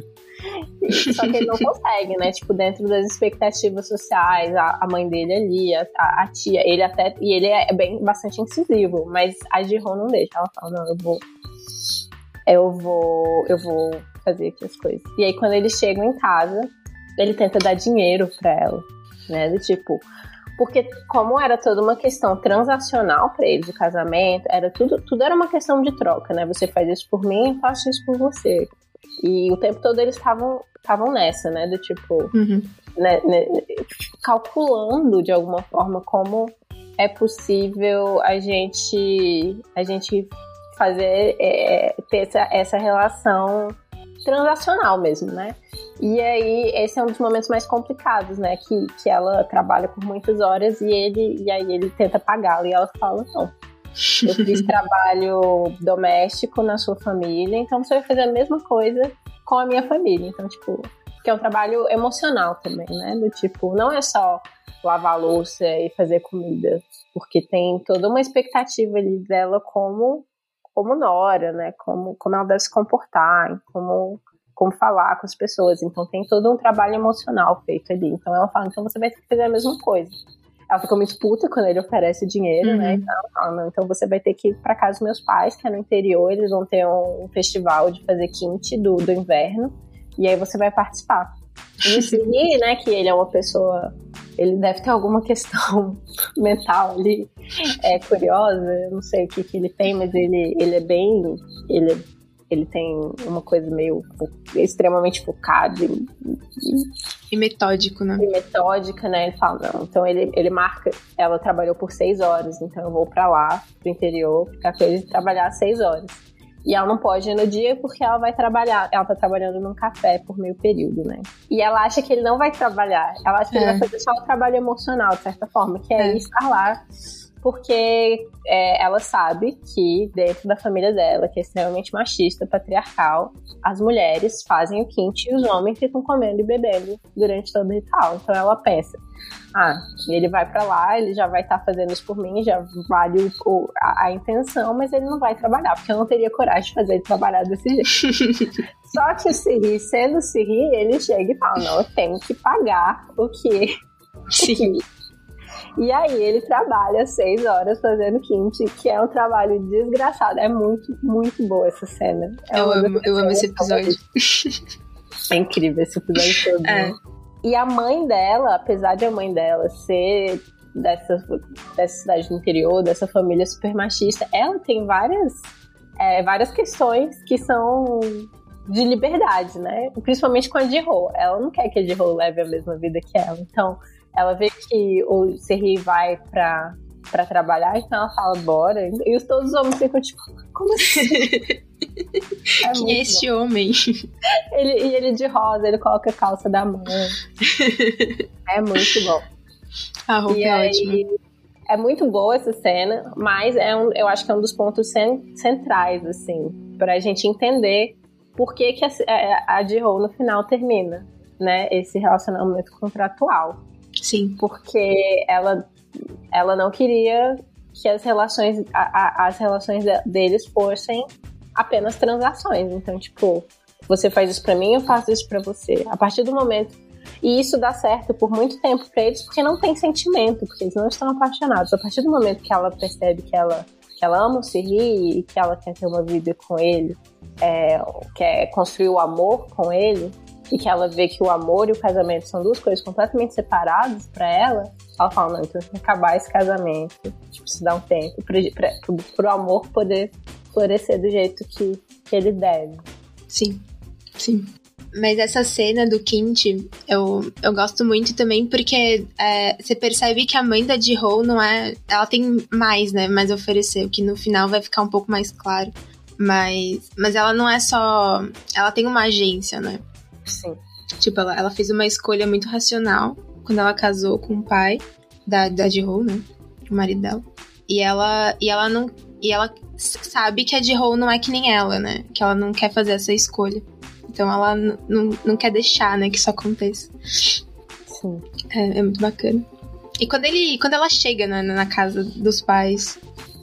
Só que ele não consegue, né? Tipo, dentro das expectativas sociais, a, a mãe dele ali, a, a, tia, ele até. E ele é bem bastante incisivo, mas a Jihon não deixa. Ela fala, não, eu vou. Eu vou. Eu vou fazer aqui as coisas. E aí, quando eles chegam em casa, ele tenta dar dinheiro para ela, né? Do tipo, porque como era toda uma questão transacional para eles o casamento, era tudo, tudo era uma questão de troca, né? Você faz isso por mim, eu faço isso por você. E o tempo todo eles estavam estavam nessa, né? Do tipo, uhum. né, né, calculando de alguma forma como é possível a gente a gente fazer é, ter essa, essa relação transacional mesmo, né? E aí, esse é um dos momentos mais complicados, né? Que, que ela trabalha por muitas horas e ele e aí ele tenta pagá-la e ela fala, não. Eu fiz trabalho doméstico na sua família, então você vai fazer a mesma coisa com a minha família. Então, tipo, que é um trabalho emocional também, né? Do tipo, não é só lavar louça e fazer comida, porque tem toda uma expectativa ali dela como como Nora, né? Como, como ela deve se comportar, como, como falar com as pessoas. Então tem todo um trabalho emocional feito ali. Então ela fala, então você vai ter que fazer a mesma coisa. Ela fica muito puta quando ele oferece dinheiro, né? uhum. né? Então ela fala, não, então você vai ter que ir pra casa dos meus pais, que é no interior, eles vão ter um, festival de fazer quinte do, do inverno, e aí você vai participar. E seguir, né, que ele é uma pessoa ele deve ter alguma questão mental ali é, curiosa, eu não sei o que, que ele tem, mas ele, ele é bem. Ele, ele tem uma coisa meio extremamente focada e, e, e, metódico, né? E metódica, né? Ele fala, não. Então ele, ele marca, ela trabalhou por seis horas, então eu vou para lá, pro interior, ficar com ele trabalhar seis horas. E ela não pode ir no dia porque ela vai trabalhar. Ela tá trabalhando num café por meio período, né? E ela acha que ele não vai trabalhar. Ela acha que é. ele vai fazer só o trabalho emocional, de certa forma, que é, é. estar lá porque é, ela sabe que dentro da família dela, que é extremamente machista, patriarcal, as mulheres fazem o quinte e os homens ficam comendo e bebendo durante todo o ritual. Então ela pensa, ah, ele vai para lá, ele já vai estar tá fazendo isso por mim, já vale o, a, a, intenção, mas ele não vai trabalhar, porque eu não teria coragem de fazer ele trabalhar desse jeito. Só que o Siri, sendo Siri, ele chega e fala, não, eu tenho que pagar o que... Sim. E aí ele trabalha seis horas fazendo kimchi, que é um trabalho desgraçado. É muito, muito boa essa cena. É eu amo, eu amo esse episódio. É incrível esse episódio todo. É. E a mãe dela, apesar de a mãe dela ser dessa, dessa cidade do interior, dessa família super machista, ela tem várias, é, várias questões que são de liberdade, né? Principalmente com a Ji-Ho. Ela não quer que a Ji-Ho leve a mesma vida que ela. Então, ela vê que o Serri vai pra, pra trabalhar, então ela fala, bora. E os, todos os homens ficam tipo, como assim? é Quem é esse bom. homem? Ele, e ele de rosa, ele coloca a calça da mão. é muito bom. A roupa e é aí, ótima. É muito boa essa cena, mas é um, eu acho que é um dos pontos centrais, assim, pra gente entender por que, que a, a, a no final termina, né? Esse relacionamento contratual. Sim. Porque ela, ela não queria que as relações, a, a, as relações deles fossem apenas transações. Então, tipo, você faz isso para mim, eu faço isso para você. A partir do momento e isso dá certo por muito tempo para eles, porque não tem sentimento, porque eles não estão apaixonados. A partir do momento que ela percebe que ela, que ela ama o Siri e que ela quer ter uma vida com ele, é, quer construir o amor com ele, e que ela vê que o amor e o casamento são duas coisas completamente separadas para ela, ela fala, não, então tem que acabar esse casamento, tipo, se dar um tempo para o amor poder florescer do jeito que, que ele deve. Sim, sim. Mas essa cena do Kint, eu, eu gosto muito também porque é, você percebe que a mãe da Ji-Ho não é. Ela tem mais, né? Mais a oferecer, o que no final vai ficar um pouco mais claro. Mas, mas ela não é só. Ela tem uma agência, né? Sim. Tipo, ela, ela fez uma escolha muito racional quando ela casou com o pai da, da Ji-Ho, né? O marido dela. E ela, e ela não. E ela sabe que a Ji-Ho não é que nem ela, né? Que ela não quer fazer essa escolha. Então ela não quer deixar, né, que isso aconteça. Sim. É, é muito bacana. E quando ele. Quando ela chega na, na casa dos pais.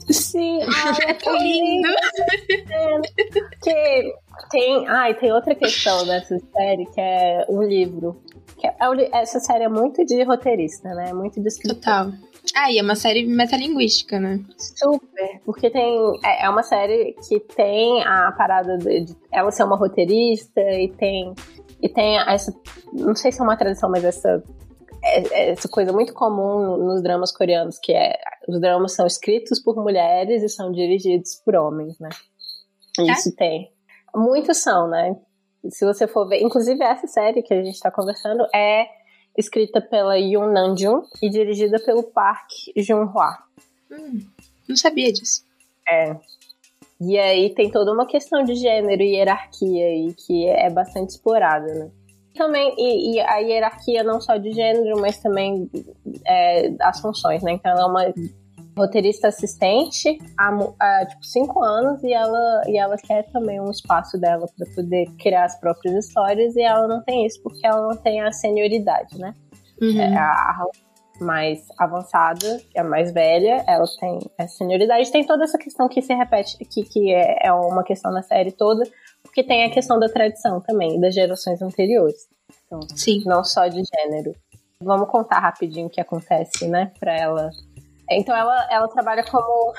Sim, ai, é tão lindo! que tem, ah, e tem outra questão dessa série que é o livro. Que é, essa série é muito de roteirista, né? Muito de escritor. Total. Ah, e é uma série metalinguística, né? Super, porque tem. É, é uma série que tem a parada de, de ela ser uma roteirista e tem. E tem essa. Não sei se é uma tradição, mas essa é, é essa coisa muito comum nos dramas coreanos, que é os dramas são escritos por mulheres e são dirigidos por homens, né? É? Isso tem. Muitos são, né? Se você for ver, inclusive essa série que a gente está conversando é escrita pela Yoon Namjoon e dirigida pelo Park Joon-hwa. Hum, não sabia disso. É. E aí tem toda uma questão de gênero e hierarquia aí que é bastante explorada, né? Também, e, e a hierarquia não só de gênero, mas também é, das funções, né? Então ela é uma roteirista assistente há, há, tipo cinco anos e ela e ela quer também um espaço dela para poder criar as próprias histórias e ela não tem isso porque ela não tem a senioridade, né? Uhum. É a mais avançada, a mais velha, ela tem a senioridade, tem toda essa questão que se repete, que, que é, é uma questão na série toda, porque tem a questão da tradição também, das gerações anteriores. Então, Sim. Não só de gênero. Vamos contar rapidinho o que acontece, né, para ela então ela, ela trabalha como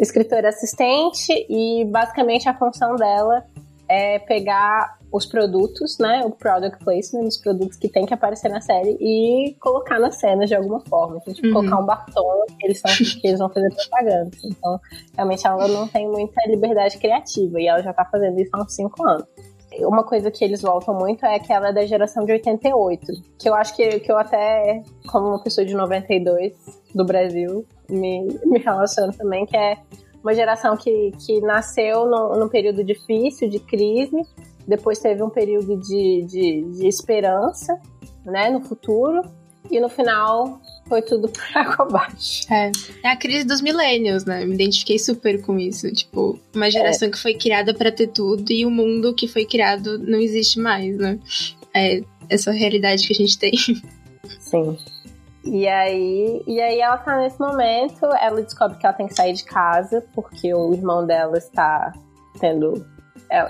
escritora assistente e basicamente a função dela é pegar os produtos, né, o product placement, os produtos que tem que aparecer na série e colocar na cena de alguma forma. Então, tipo, uhum. colocar um batom que eles, são, que eles vão fazer propaganda. Então, realmente ela não tem muita liberdade criativa e ela já tá fazendo isso há uns 5 anos. Uma coisa que eles voltam muito é que ela é da geração de 88, que eu acho que, que eu até, como uma pessoa de 92 do Brasil, me, me relaciono também, que é uma geração que, que nasceu num, num período difícil, de crise, depois teve um período de, de, de esperança, né, no futuro, e no final foi tudo por água abaixo. É. é a crise dos millennials, né? Me identifiquei super com isso. Tipo, uma geração é. que foi criada para ter tudo e o mundo que foi criado não existe mais, né? É essa realidade que a gente tem. Sim. E aí, e aí ela tá nesse momento, ela descobre que ela tem que sair de casa, porque o irmão dela está tendo.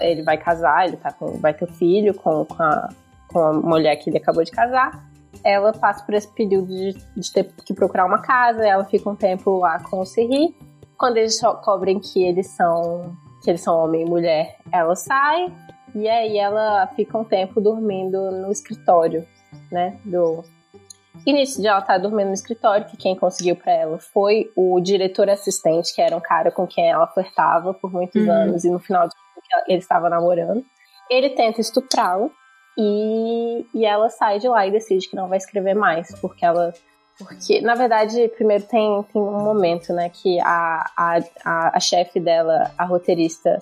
Ele vai casar, ele tá com, vai ter filho com, com, a, com a mulher que ele acabou de casar. Ela passa por esse período de, de ter que procurar uma casa, ela fica um tempo lá com o Siri. Quando eles descobrem que eles são que eles são homem e mulher, ela sai e aí ela fica um tempo dormindo no escritório, né, do, e nesse dia ela tá dormindo no escritório, que quem conseguiu para ela foi o diretor assistente, que era um cara com quem ela flertava por muitos uhum. anos, e no final de ele estava namorando. Ele tenta estuprá-la e, e ela sai de lá e decide que não vai escrever mais, porque ela. Porque, na verdade, primeiro tem, tem um momento, né, que a, a, a, a chefe dela, a roteirista,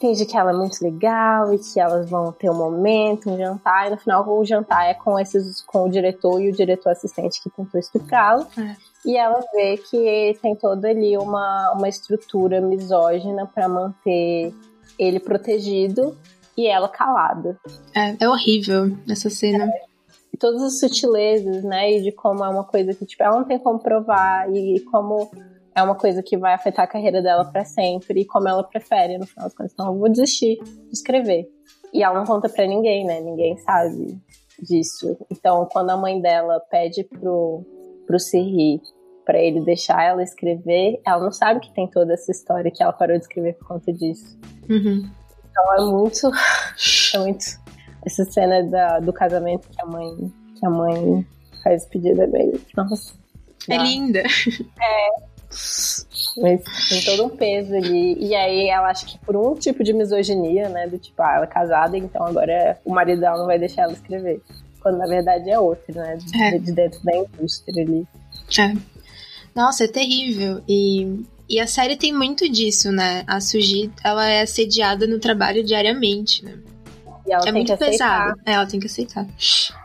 finge que ela é muito legal e que elas vão ter um momento, um jantar, e no final o jantar é com esses com o diretor e o diretor assistente que tentou estuprá-lo. É. E ela vê que tem toda ali uma, uma estrutura misógina para manter ele protegido e ela calada. É, é horrível essa cena. É. Todas as sutilezas, né? E de como é uma coisa que, tipo, ela não tem como provar e como é uma coisa que vai afetar a carreira dela para sempre e como ela prefere no final das contas. Então eu vou desistir de escrever. E ela não conta para ninguém, né? Ninguém sabe disso. Então quando a mãe dela pede pro, pro Siri para ele deixar ela escrever, ela não sabe que tem toda essa história que ela parou de escrever por conta disso. Uhum. Então é muito, é muito essa cena da, do casamento que a mãe que a mãe faz pedido é bem, nossa. É linda. É, mas tem todo um peso ali. E aí ela acha que por um tipo de misoginia, né? Do tipo, ah, ela é casada, então agora o marido dela não vai deixar ela escrever. Quando na verdade é outro, né? De, é. de dentro da indústria ali. É. Nossa, é terrível. E, e a série tem muito disso, né? A Suji, ela é assediada no trabalho diariamente, né? E ela é tem muito que pesado. É, ela tem que aceitar.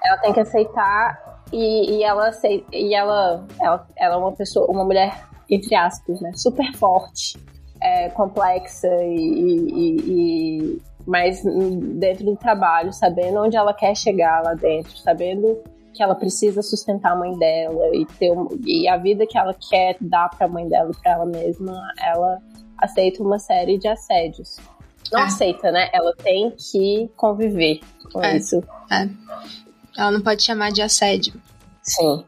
Ela tem que aceitar e, e ela e ela, ela, ela é uma pessoa, uma mulher entre aspas, né? Super forte, é, complexa e, e, e mas dentro do trabalho, sabendo onde ela quer chegar lá dentro, sabendo que ela precisa sustentar a mãe dela e ter um, e a vida que ela quer dar para a mãe dela e para ela mesma, ela aceita uma série de assédios. Não é. aceita, né? Ela tem que conviver com é. isso. É. Ela não pode chamar de assédio. Sim.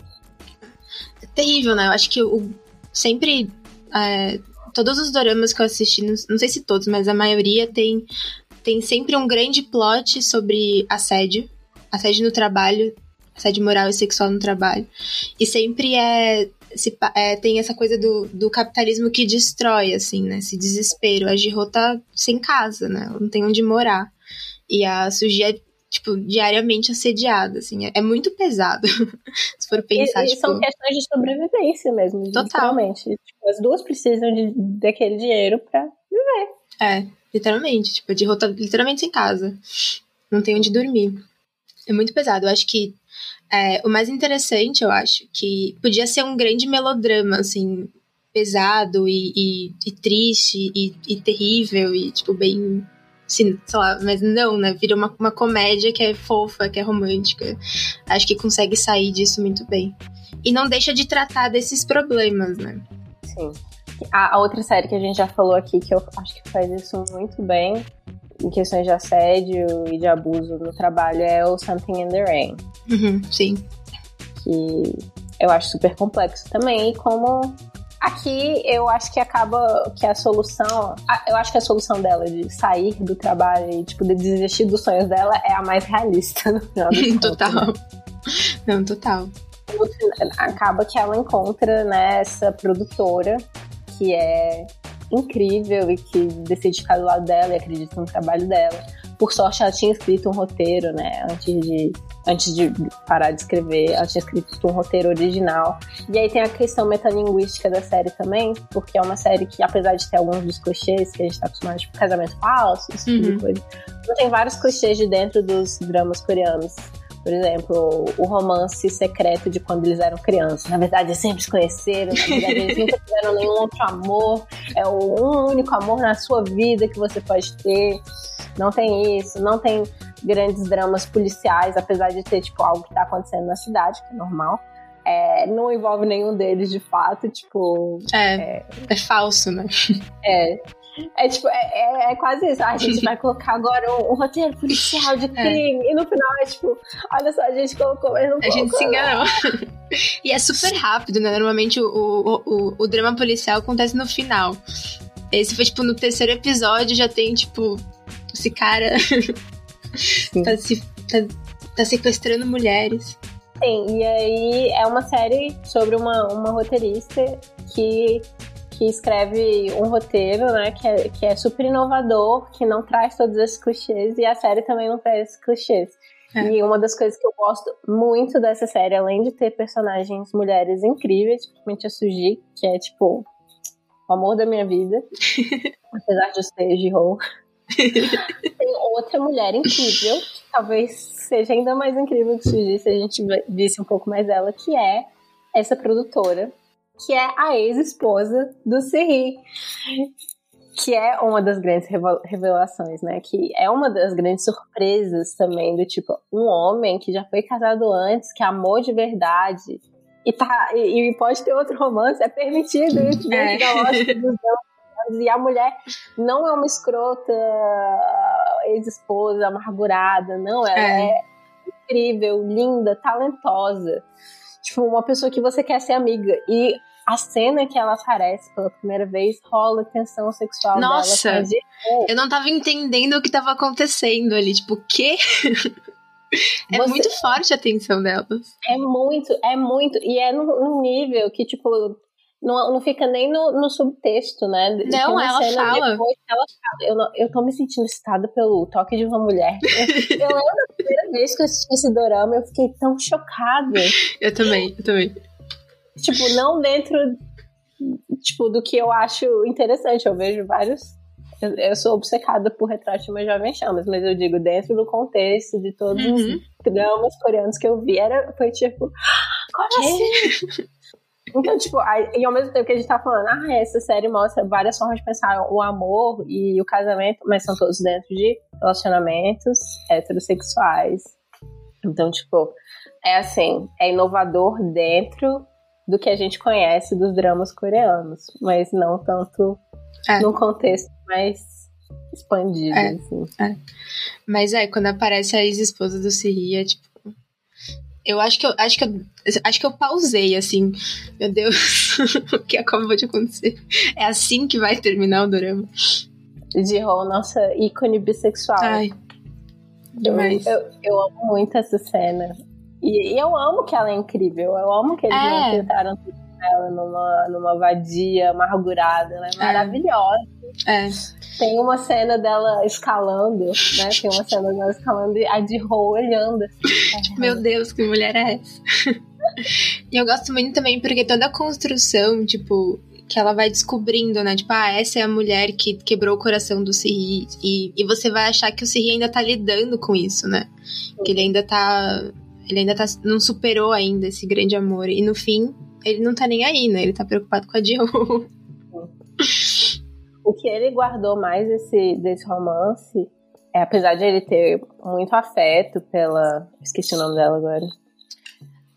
É terrível, né? Eu acho que o sempre. É, todos os doramas que eu assisti, não, não sei se todos, mas a maioria tem, tem sempre um grande plot sobre assédio. Assédio no trabalho, assédio moral e sexual no trabalho. E sempre é, se, é, tem essa coisa do, do capitalismo que destrói, assim, né? Esse desespero. A Jiro tá sem casa, né? Ela não tem onde morar. E a Suji é tipo, diariamente assediada, assim. É, é muito pesado, se for pensar, e, tipo... são questões de sobrevivência mesmo, totalmente. Tipo, as duas precisam de, daquele dinheiro pra viver. É, literalmente. Tipo, de rota literalmente sem casa. Não tem onde dormir. É muito pesado. Eu acho que é, o mais interessante, eu acho, que podia ser um grande melodrama, assim, pesado e, e, e triste e, e terrível e, tipo, bem sei lá, mas não, né? Vira uma, uma comédia que é fofa, que é romântica. Acho que consegue sair disso muito bem. E não deixa de tratar desses problemas, né? Sim. A, a outra série que a gente já falou aqui, que eu acho que faz isso muito bem, em questões de assédio e de abuso no trabalho, é o Something in the Rain. Uhum, sim. Que eu acho super complexo também, e como Aqui eu acho que acaba que a solução. Eu acho que a solução dela de sair do trabalho e, tipo, de desistir dos sonhos dela é a mais realista no final do Total. Né? Não, total. Acaba que ela encontra né, essa produtora que é incrível e que decide ficar do lado dela e acredita no trabalho dela. Por sorte, ela tinha escrito um roteiro, né, antes de antes de parar de escrever, ela tinha escrito um roteiro original. E aí tem a questão metalinguística da série também, porque é uma série que, apesar de ter alguns dos clichês que a gente tá acostumado, tipo casamento falso, esse tipo de Uhum. coisa, tem vários clichês de dentro dos dramas coreanos. Por exemplo, o romance secreto de quando eles eram crianças. Na verdade, eles sempre se conheceram, na verdade, eles nunca tiveram nenhum outro amor. É o um único amor na sua vida que você pode ter. Não tem isso, não tem grandes dramas policiais, apesar de ter, tipo, algo que tá acontecendo na cidade, que é normal. É, não envolve nenhum deles de fato, tipo. É, é, falso, né? É. É tipo, é, é, é quase isso. Ah, a gente vai colocar agora um, um roteiro policial de crime. E no final é tipo, olha só, a gente colocou, mas não A gente colocou, se não. enganou. e é super rápido, né? Normalmente o, o, o, o drama policial acontece no final. Esse foi, tipo, no terceiro episódio já tem, tipo, esse cara tá, se, tá, tá sequestrando mulheres. Sim, e aí é uma série sobre uma, uma roteirista que, que escreve um roteiro, né, que é, que é super inovador, que não traz todos esses clichês, e a série também não traz esses clichês. É. E uma das coisas que eu gosto muito dessa série, além de ter personagens mulheres incríveis, principalmente a Suji, que é tipo o amor da minha vida, apesar de eu ser Ji-Ho, tem outra mulher incrível, que talvez seja ainda mais incrível que Suji se a gente visse um pouco mais dela, que é essa produtora, que é a ex-esposa do Siri. Que é uma das grandes revelações, né? Que é uma das grandes surpresas também, do tipo, um homem que já foi casado antes, que amou de verdade, e, tá, e, e pode ter outro romance, é permitido isso dentro É. da lógica dos anos. E a mulher não é uma escrota ex-esposa amargurada, não, ela É. é. incrível, linda, talentosa. Tipo, uma pessoa que você quer ser amiga. E a cena que ela aparece pela primeira vez rola tensão sexual Nossa! dela. com a Ji-Ho. Eu não tava entendendo o que tava acontecendo ali. Tipo, o quê? é Você- muito forte a tensão delas. É muito, é muito. E é num, num nível que, tipo, não, não fica nem no, no subtexto, né? Não, ela fala. depois ela fala. Eu, não- eu tô me sentindo excitada pelo toque de uma mulher. Eu, eu lembro da primeira vez que eu assisti esse dorama, eu fiquei tão chocada. Eu também, eu também. tipo, não dentro tipo, do que eu acho interessante. Eu vejo vários. Eu, eu sou obcecada por retrato de uma jovem chamas, mas eu digo, dentro do contexto de todos Uhum. os dramas coreanos que eu vi, era, foi tipo, como Quê? assim? Então, tipo, aí- e ao mesmo tempo que a gente tá falando, ah, essa série mostra várias formas de pensar o amor e o casamento, mas são todos dentro de relacionamentos heterossexuais. Então, tipo, é assim, é inovador dentro do que a gente conhece dos dramas coreanos, mas não tanto É. num contexto mais expandido, É. assim. Mas é, quando aparece a ex-esposa do Siri, é tipo. Eu acho que eu acho que eu, acho que eu pausei assim. Meu Deus, o que acabou de acontecer? É assim que vai terminar o drama. Ji-Ho, nossa ícone bissexual. Ai. Eu, Demais. eu, eu amo muito essa cena. E, e eu amo que ela é incrível. Eu amo que eles É. não tentaram ela numa, numa vadia amargurada. Ela é maravilhosa. É. Tem uma cena dela escalando, né? Tem uma cena dela escalando e a de Ho olhando. Meu Deus, que mulher é essa? e eu gosto muito também porque toda a construção, tipo, que ela vai descobrindo, né? Tipo, ah, essa é a mulher que quebrou o coração do Siri. E, e você vai achar que o Siri ainda tá lidando com isso, né? Que ele ainda tá. Ele ainda tá, não superou ainda esse grande amor. E no fim, ele não tá nem aí, né? Ele tá preocupado com a Dio. O que ele guardou mais desse, desse romance é, apesar de ele ter muito afeto pela. Esqueci o nome dela agora.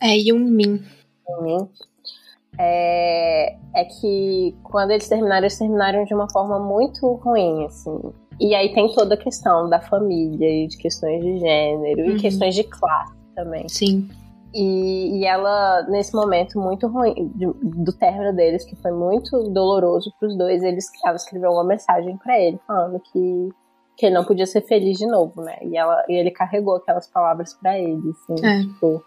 É Yunmin. mim, é, é que quando eles terminaram, eles terminaram de uma forma muito ruim, assim. E aí tem toda a questão da família e de questões de gênero Uhum. e questões de classe também. Sim. E, e ela, nesse momento muito ruim de- do término deles, que foi muito doloroso pros dois, eles, ela escreveu uma mensagem pra ele falando que, que ele não podia ser feliz de novo, né? E, ela, e ele carregou aquelas palavras pra ele, assim, É. tipo.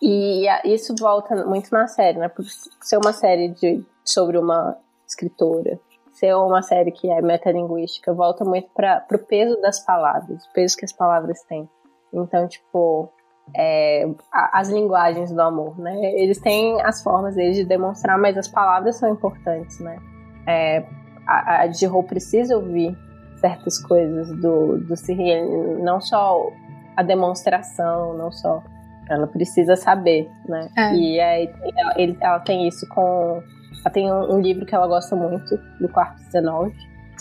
E a- isso volta muito na série, né? Por ser uma série de, sobre uma escritora, ser uma série que é metalinguística, volta muito para pro peso das palavras, o peso que as palavras têm. Então, tipo, é, as linguagens do amor, né? Eles têm as formas deles de demonstrar, mas as palavras são importantes, né? É, a, a precisa ouvir certas coisas do, do Siri, não só a demonstração, não só. Ela precisa saber, né? É. E aí ela, ele, ela tem isso com. Ela tem um, um, livro que ela gosta muito, do quarto 19,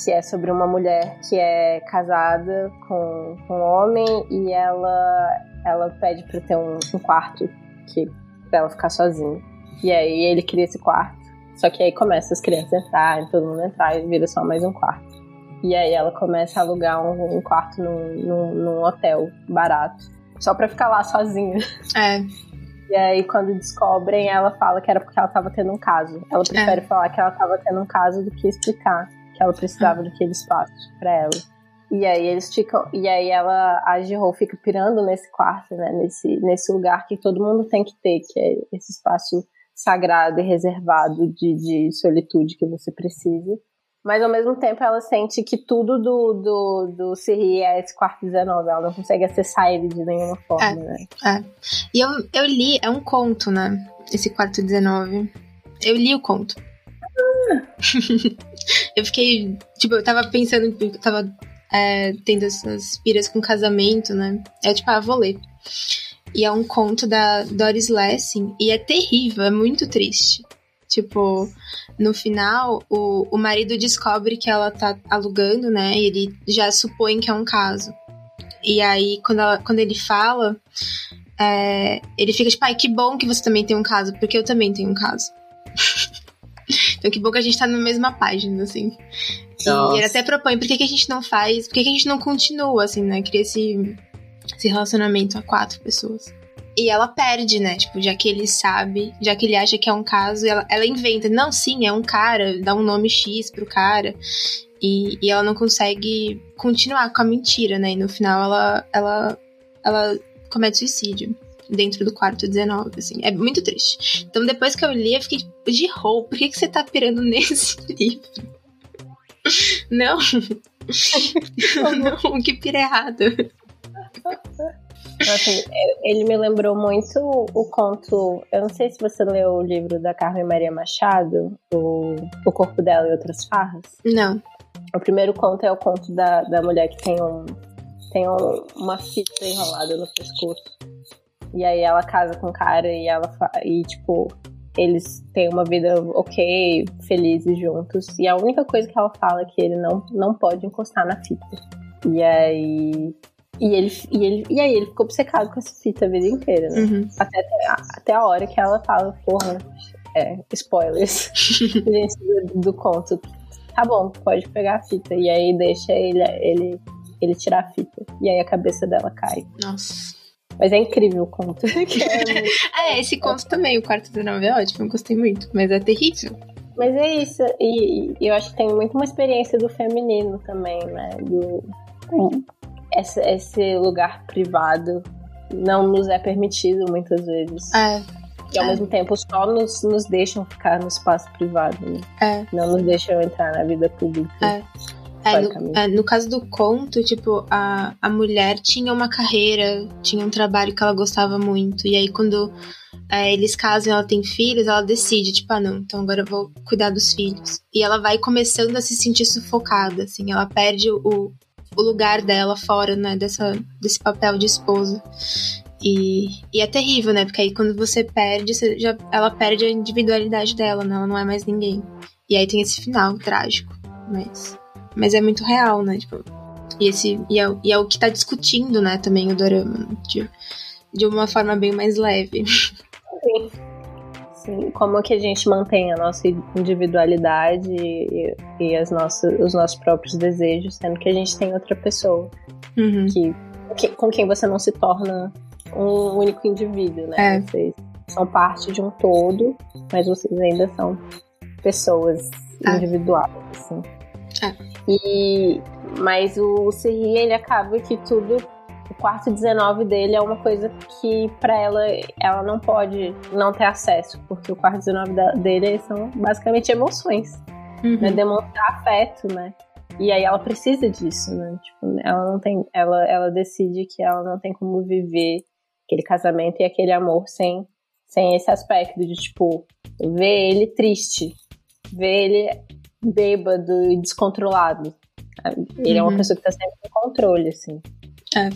que é sobre uma mulher que é casada com, com um homem e ela, ela pede pra ter um, um quarto que, pra ela ficar sozinha. E aí ele cria esse quarto. Só que aí começa as crianças a entrar, todo mundo entrar e vira só mais um quarto. E aí ela começa a alugar um, um quarto num, num, num, hotel barato, só pra ficar lá sozinha. É. E aí, quando descobrem, ela fala que era porque ela tava tendo um caso. Ela prefere é. falar que ela tava tendo um caso do que explicar que ela precisava é. daquele espaço para ela. E aí eles ficam. E aí ela, a fica pirando nesse quarto, né? Nesse, nesse lugar que todo mundo tem que ter, que é esse espaço sagrado e reservado de, de solitude que você precisa. Mas ao mesmo tempo ela sente que tudo do, do, do Siri é esse quarto 19. Ela não consegue acessar ele de nenhuma forma, é, né? É. E eu, eu li, é um conto, né? Esse quarto 19. Eu li o conto. Ah. eu fiquei. Tipo, eu tava pensando, eu tava é, tendo essas piras com casamento, né? Eu, tipo, ah, vou ler. E é um conto da Doris Lessing. E é terrível, é muito triste. Tipo, no final, o, o marido descobre que ela tá alugando, né? E ele já supõe que é um caso. E aí, quando, ela, quando ele fala, é, ele fica tipo, ai, que bom que você também tem um caso, porque eu também tenho um caso. então, que bom que a gente tá na mesma página, assim. Nossa. E ele até propõe, por que, que a gente não faz, por que, que a gente não continua, assim, né? Cria esse, esse relacionamento a quatro pessoas. E ela perde, né? Tipo, já que ele sabe, já que ele acha que é um caso, ela, ela inventa. Não, sim, é um cara, dá um nome X pro cara. E, e ela não consegue continuar com a mentira, né? E no final ela, ela, ela comete suicídio dentro do quarto 19, assim. É muito triste. Então, depois que eu li, eu fiquei tipo, de roupa. Por que, que você tá pirando nesse livro? Não. não, que pira errado. Assim, ele me lembrou muito o conto. Eu não sei se você leu o livro da Carmen Maria Machado, o, o Corpo dela e Outras Farras. Não. O primeiro conto é o conto da, da mulher que tem, um, tem um, uma fita enrolada no pescoço. E aí ela casa com o cara e ela e tipo, eles têm uma vida ok, felizes juntos. E a única coisa que ela fala é que ele não, não pode encostar na fita. E aí e, ele, e, ele, e aí ele ficou obcecado com essa fita a vida inteira, né? Uhum. Até, até a hora que ela fala, porra, é, spoilers do, do conto. Tá bom, pode pegar a fita. E aí deixa ele, ele, ele tirar a fita. E aí a cabeça dela cai. Nossa. Mas é incrível o conto. é, esse conto também, o quarto do nove é ótimo, eu gostei muito, mas é terrível. Mas é isso, e, e, eu acho que tem muito uma experiência do feminino também, né? Do, esse, esse lugar privado não nos é permitido muitas vezes. É. E ao é. mesmo tempo só nos, nos deixam ficar no espaço privado, né? É. Não nos deixam entrar na vida pública. É. É, no, é, no, caso do conto, tipo, a, a mulher tinha uma carreira, tinha um trabalho que ela gostava muito. E aí, quando é, eles casam e ela tem filhos, ela decide, tipo, ah, não, então agora eu vou cuidar dos filhos. E ela vai começando a se sentir sufocada, assim, ela perde o, o lugar dela fora, né, dessa, desse papel de esposa. E, e é terrível, né? Porque aí quando você perde, você já, ela perde a individualidade dela, né? Ela não é mais ninguém. E aí tem esse final trágico. Mas, mas é muito real, né? Tipo, e, esse, e, é, e é o que tá discutindo, né, também o Dorama. Né? De, de uma forma bem mais leve. Sim. Sim, como que a gente mantém a nossa individualidade e, e as nossas, os nossos próprios desejos, sendo que a gente tem outra pessoa uhum. que, que, com quem você não se torna um único indivíduo, né? É. Vocês são parte de um todo, mas vocês ainda são pessoas é. individuais, assim. É. E, mas o Siri, ele acaba que tudo o quarto 19 dele é uma coisa que para ela ela não pode não ter acesso, porque o quarto 19 dele são basicamente emoções, uhum. né? demonstrar afeto, né? E aí ela precisa disso, né? Tipo, ela não tem, ela ela decide que ela não tem como viver aquele casamento e aquele amor sem, sem esse aspecto de, tipo, ver ele triste, ver ele bêbado e descontrolado. Ele uhum. é uma uhum. pessoa que tá sempre no controle, assim. É.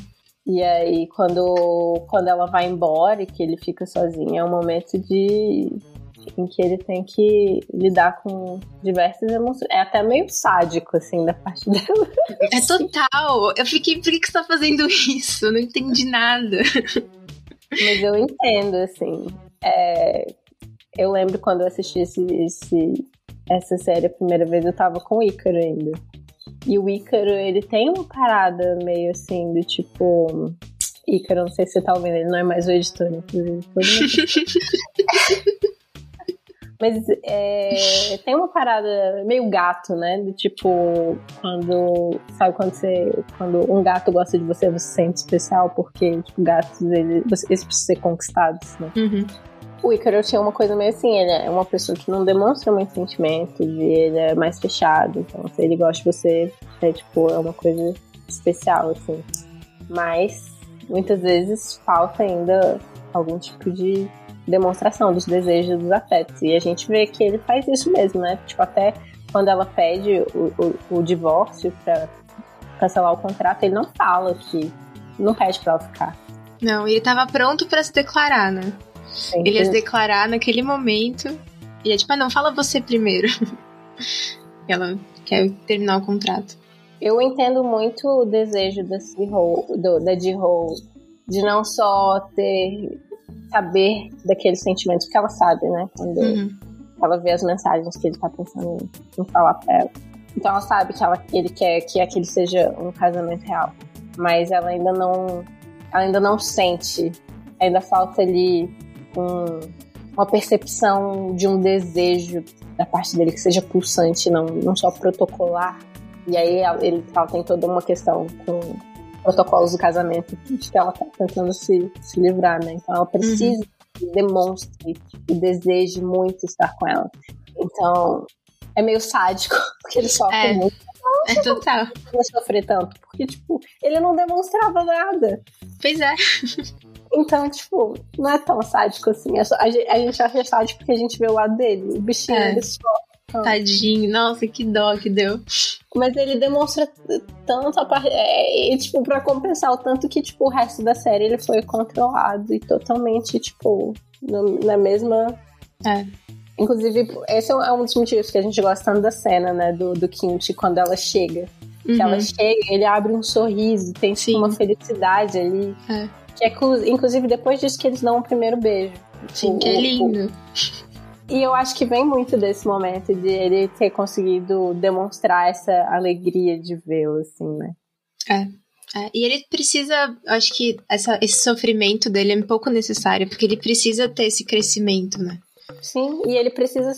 E aí, quando, quando ela vai embora e que ele fica sozinho, é um momento de em que ele tem que lidar com diversas emoções. É até meio sádico, assim, da parte dela. É total. Eu fiquei, por que, que você tá fazendo isso? Eu não entendi nada. Mas eu entendo, assim. É, eu lembro quando eu assisti esse, esse, essa série a primeira vez, eu tava com o Ícaro ainda. E o Ícaro, ele tem uma parada meio assim, do tipo. Ícaro, não sei se você tá ouvindo, ele não é mais o editor, inclusive. Mas é, tem uma parada meio gato, né? Do tipo, quando. Sabe quando você. Quando um gato gosta de você, você se sente especial, porque, tipo, gatos, eles, eles precisam ser conquistados, né? Uhum. O Ícaro tinha uma coisa meio assim, ele é uma pessoa que não demonstra muito sentimento, ele é mais fechado, então se ele gosta de você, é tipo, é uma coisa especial, assim. Mas muitas vezes falta ainda algum tipo de demonstração dos desejos dos afetos. E a gente vê que ele faz isso mesmo, né? Tipo, até quando ela pede o, o, o divórcio pra cancelar o contrato, ele não fala que. Não pede pra ela ficar. Não, ele tava pronto para se declarar, né? Sim, ele ia se declarar naquele momento. E é tipo, ah, não, fala você primeiro. ela quer terminar o contrato. Eu entendo muito o desejo da D-Ho de não só ter saber daqueles sentimentos, porque ela sabe, né? Quando uhum. ela vê as mensagens que ele tá pensando em falar pra ela. Então ela sabe que ela, ele quer que aquele seja um casamento real. Mas ela ainda não. Ela ainda não sente. Ainda falta ali um, uma percepção de um desejo da parte dele que seja pulsante, não, não só protocolar. E aí ela, ele, ela tem toda uma questão com protocolos do casamento que ela tá tentando se, se livrar, né? Então ela precisa uhum. que demonstre e deseje muito estar com ela. Então é meio sádico, porque ele sofre é. muito. É total. Não sofrer tanto, porque, tipo, ele não demonstrava nada. Pois é. Então, tipo, não é tão sádico assim. É só, a, gente, a gente acha sádico porque a gente vê o lado dele. O bichinho, é. ele sofre Tadinho, nossa, que dó que deu. Mas ele demonstra tanto a parte. É, tipo, pra compensar o tanto que, tipo, o resto da série ele foi controlado e totalmente, tipo, no, na mesma. É. Inclusive, esse é um dos motivos que a gente gosta tanto da cena, né, do, do Kimchi, quando ela chega. Uhum. Que ela uhum. chega, ele abre um sorriso, tem tipo, uma felicidade ali. É. Que é, inclusive, depois disso que eles dão o primeiro beijo. Sim, o, que é lindo. O, e eu acho que vem muito desse momento de ele ter conseguido demonstrar essa alegria de vê-lo, assim, né? É. É, e ele precisa, acho que essa, esse sofrimento dele é um pouco necessário, porque ele precisa ter esse crescimento, né? Sim, e ele precisa.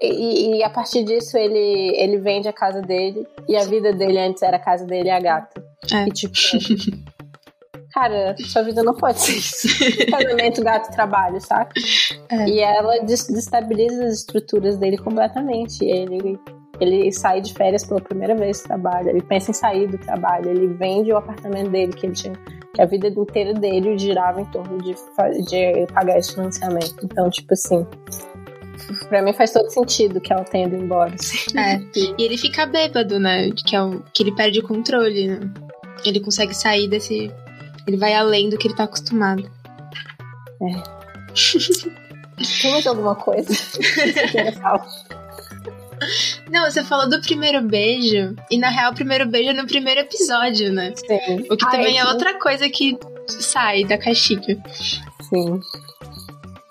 E, e, a partir disso ele, ele vende a casa dele, e a vida dele antes era a casa dele e a gata. É. E tipo. cara, sua vida não pode ser isso. Casamento, gato, trabalho, saca? É. E ela destabiliza as estruturas dele completamente. Ele, ele sai de férias pela primeira vez do trabalho, ele pensa em sair do trabalho, ele vende o apartamento dele, que ele tinha que a vida inteira dele girava em torno de, de pagar esse financiamento. Então, tipo assim, pra mim faz todo sentido que ela tenha ido embora. Assim. É. E ele fica bêbado, né? Que, é o, que ele perde o controle, né? Ele consegue sair desse, ele vai além do que ele tá acostumado. É. Tem mais alguma coisa Não, você falou do primeiro beijo, e na real o primeiro beijo é no primeiro episódio, né? Sim. O que também é outra coisa que sai da caixinha. Sim.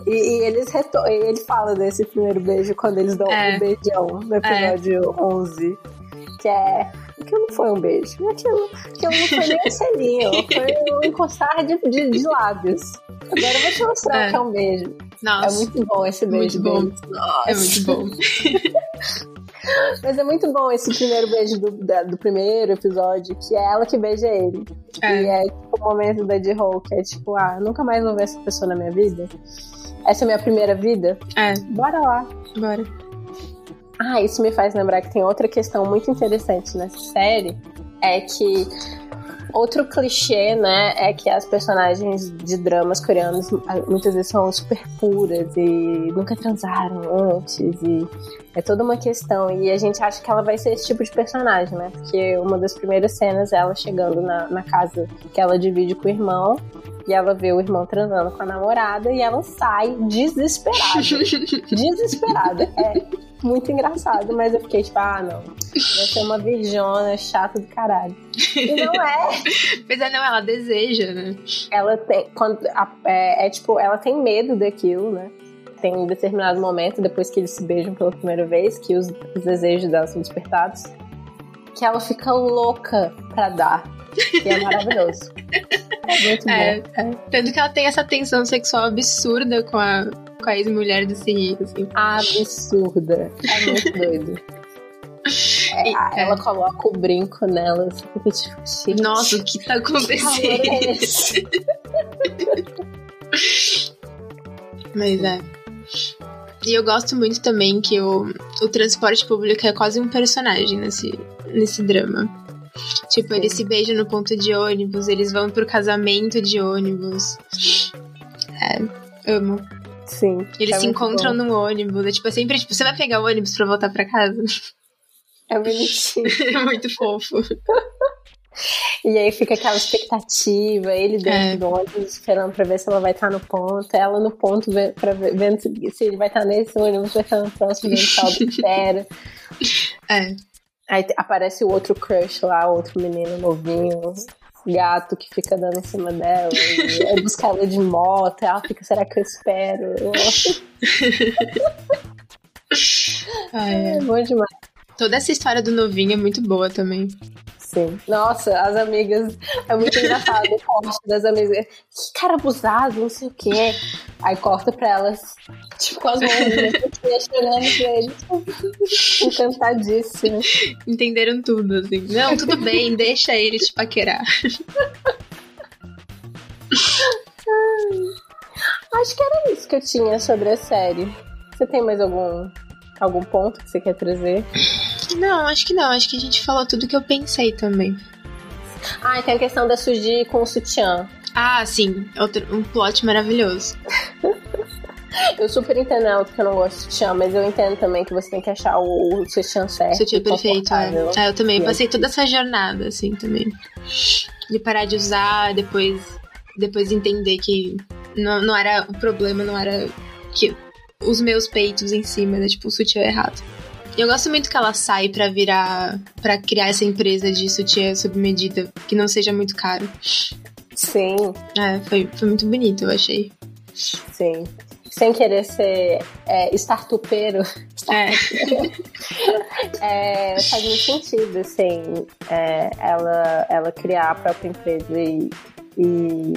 E, e eles reto ele fala desse primeiro beijo quando eles dão é. um beijão no episódio é. 11. Que é Aquilo não foi um beijo. Aquilo, aquilo não foi nem um selinho. Foi um encostar de, de, de lábios. Agora eu vou te mostrar é. que é um beijo. Nossa. É muito bom esse beijo. Muito bom. É muito bom. Mas é muito bom esse primeiro beijo do, da, do primeiro episódio, que é ela que beija ele. É. E é tipo o momento da de Ho, que é tipo, ah, nunca mais vou ver essa pessoa na minha vida. Essa é a minha primeira vida. É. Bora lá. Bora. Ah, isso me faz lembrar que tem outra questão muito interessante nessa série, é que Outro clichê, né, é que as personagens de dramas coreanos muitas vezes são super puras e nunca transaram antes e é toda uma questão. E a gente acha que ela vai ser esse tipo de personagem, né? Porque uma das primeiras cenas é ela chegando na, na casa que ela divide com o irmão e ela vê o irmão transando com a namorada e ela sai desesperada. desesperada. É muito engraçado, mas eu fiquei tipo, ah, não. Vai ser uma virjona chata do caralho. E não é. Pois é, não, ela deseja, né? Ela tem. Quando, é, é tipo, ela tem medo daquilo, né? Tem um determinado momento, depois que eles se beijam pela primeira vez, que os, os desejos dela são despertados, que ela fica louca pra dar. E é maravilhoso. É muito é, bom. É. Tanto que ela tem essa tensão sexual absurda com a, com a ex-mulher do Siri, assim. Absurda. É muito doido. É, ela é. coloca o brinco nela, assim, tipo, Nossa, o que tá acontecendo? Mas é. E eu gosto muito também que o, o transporte público é quase um personagem nesse, nesse drama. Tipo, eles se beijam no ponto de ônibus, eles vão pro casamento de ônibus. É, amo. Sim. Eles é se encontram bom. no ônibus. É tipo, é sempre tipo, você vai pegar o ônibus pra voltar pra casa? É bonitinho. é muito fofo. E aí fica aquela expectativa, ele dentro é. do ônibus esperando pra ver se ela vai estar no ponto, ela no ponto pra ver, vendo se, ele vai estar nesse ônibus, vai estar no próximo, vendo se espera. É. Aí aparece o outro crush lá, outro menino novinho, gato que fica dando em cima dela. E aí busca ela de moto, ela fica, será que eu espero? Ai, é. é bom demais. Toda essa história do novinho é muito boa também. Sim. Nossa, as amigas. É muito engraçado o corte das amigas. Que cara abusado, não sei o quê. Aí corta pra elas, tipo, com as mãos, né? olhando pra eles. Encantadíssimo. Entenderam tudo, assim. Não, tudo bem, deixa ele te paquerar. Acho que era isso que eu tinha sobre a série. Você tem mais algum, algum ponto que você quer trazer? Não, acho que não. Acho que a gente falou tudo que eu pensei também. Ah, e tem a questão da Suji com o sutiã. Ah, sim. Outro, um plot maravilhoso. eu super entendo ela porque eu não gosto de sutiã, mas eu entendo também que você tem que achar o, o sutiã certo. Sutiã perfeito, é. é. Eu também passei toda essa jornada, assim, também. De parar de usar, depois, depois entender que não, não era o problema, não era que os meus peitos em cima, era tipo o sutiã errado. Eu gosto muito que ela sai para virar. para criar essa empresa de sutiã sob medida, que não seja muito caro. Sim. É, foi, foi muito bonito, eu achei. Sim. Sem querer ser é, startupeiro. É. é, faz muito sentido, assim, é, ela, ela criar a própria empresa e, e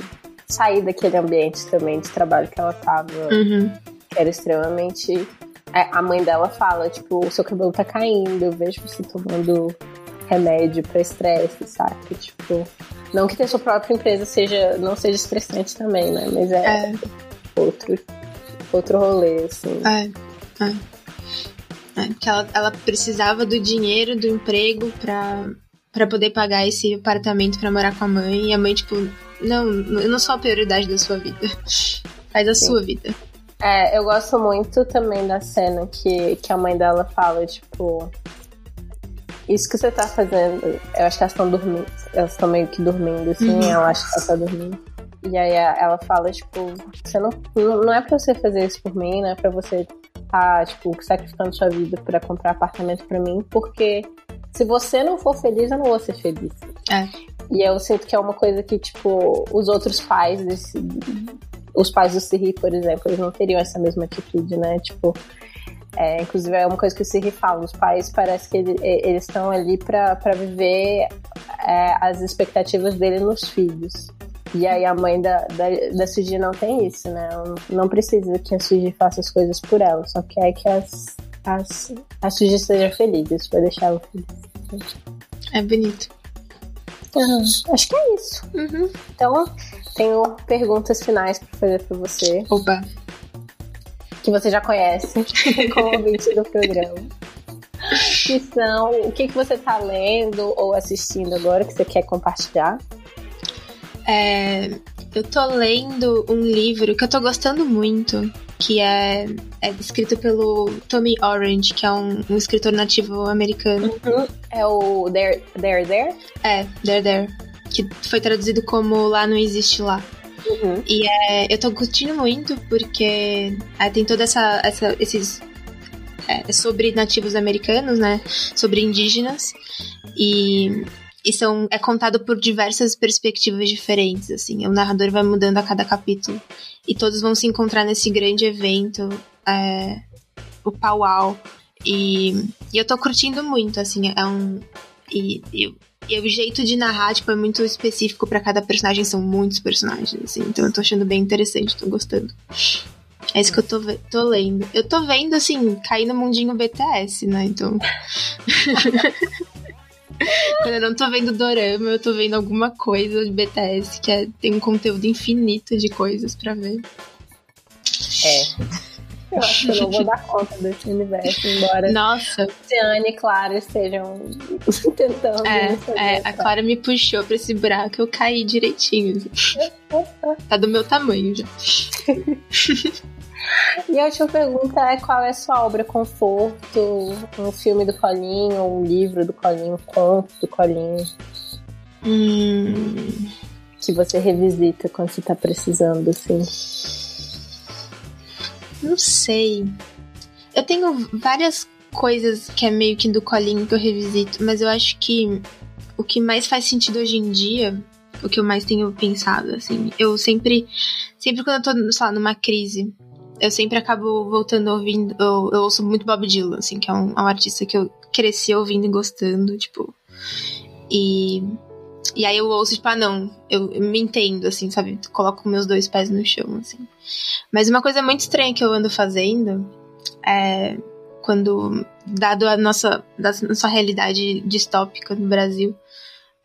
sair daquele ambiente também de trabalho que ela tava. Uhum. Que era extremamente a mãe dela fala, tipo, o seu cabelo tá caindo, eu vejo você tomando remédio pra estresse, sabe? Tipo, não que ter sua própria empresa seja, não seja estressante também, né? Mas é, é. outro, outro rolê, assim. É, é. É, porque ela, ela precisava do dinheiro do emprego pra, pra poder pagar esse apartamento pra morar com a mãe. E a mãe, tipo, não, eu não sou a prioridade da sua vida. Faz a Sim. sua vida. É, eu gosto muito também da cena que, que a mãe dela fala, tipo. Isso que você tá fazendo. Eu acho que elas estão dormindo. Elas estão meio que dormindo, assim. Uhum. Eu acho que ela tá dormindo. E aí ela fala, tipo, você não, não é pra você fazer isso por mim, não é pra você tá, tipo, sacrificando sua vida pra comprar apartamento pra mim, porque se você não for feliz, eu não vou ser feliz. É. E eu sinto que é uma coisa que, tipo, os outros pais desse, os pais do Siri, por exemplo, eles não teriam essa mesma atitude, né? Tipo, é, inclusive é uma coisa que o Siri fala, os pais parece que ele, eles estão ali para viver é, as expectativas dele nos filhos. E aí a mãe da, da, da Suji não tem isso, né? Não precisa que a Suji faça as coisas por ela, só quer que as, as, a Suji seja feliz, isso vai deixar ela feliz. É bonito. Acho que é isso. Uhum. Então, tenho perguntas finais para fazer para você. Opa! Que você já conhece como ouvinte do programa. Que são o que, que você está lendo ou assistindo agora que você quer compartilhar. É, eu tô lendo um livro que eu tô gostando muito, que é, é escrito pelo Tommy Orange, que é um, um escritor nativo americano. Uhum. É o There, There, There? É, There, There. Que foi traduzido como Lá Não Existe Lá. Uhum. E é, eu tô curtindo muito porque é, tem toda essa, essa esses é, sobre nativos americanos, né? Sobre indígenas e e são é contado por diversas perspectivas diferentes, assim. O narrador vai mudando a cada capítulo e todos vão se encontrar nesse grande evento, é, o Pauau. E, e eu tô curtindo muito, assim. É um e, e, e o jeito de narrar, tipo, é muito específico para cada personagem, são muitos personagens, assim. Então eu tô achando bem interessante, tô gostando. É isso que eu tô, tô lendo. Eu tô vendo, assim, cair no mundinho BTS, né? Então. Quando eu não tô vendo dorama, eu tô vendo alguma coisa de BTS que é, tem um conteúdo infinito de coisas para ver. É. Eu acho que eu não vou dar conta desse universo, embora Nossa. Tiane e Clara estejam tentando. É, é, a Clara me puxou pra esse buraco, eu caí direitinho. tá do meu tamanho já. E a última pergunta é qual é a sua obra conforto? Um filme do Colinho, um livro do Colinho, um conto do Colinho? Hum... Que você revisita quando você tá precisando, assim? Não sei. Eu tenho várias coisas que é meio que do Colinho que eu revisito, mas eu acho que o que mais faz sentido hoje em dia, o que eu mais tenho pensado, assim, eu sempre, sempre quando eu tô, sei lá, numa crise, eu sempre acabo voltando ouvindo. Eu, eu ouço muito Bob Dylan, assim, que é um, é um, artista que eu cresci ouvindo e gostando, tipo. E. E aí eu ouço, tipo, ah, não, eu, eu me entendo, assim, sabe? Coloco meus dois pés no chão, assim. Mas uma coisa muito estranha que eu ando fazendo é quando, dado a nossa, da nossa realidade distópica no Brasil,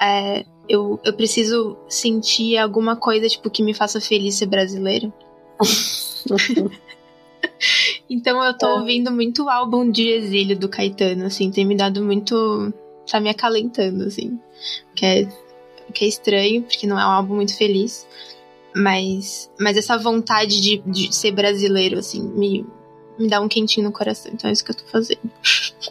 é, eu, eu preciso sentir alguma coisa, tipo, que me faça feliz ser brasileira. então eu tô é. ouvindo muito o álbum de exílio do Caetano, assim, tem me dado muito. tá me acalentando, assim. Que é, que é estranho, porque não é um álbum muito feliz. Mas, mas essa vontade de, de ser brasileiro, assim, me, me dá um quentinho no coração. Então é isso que eu tô fazendo.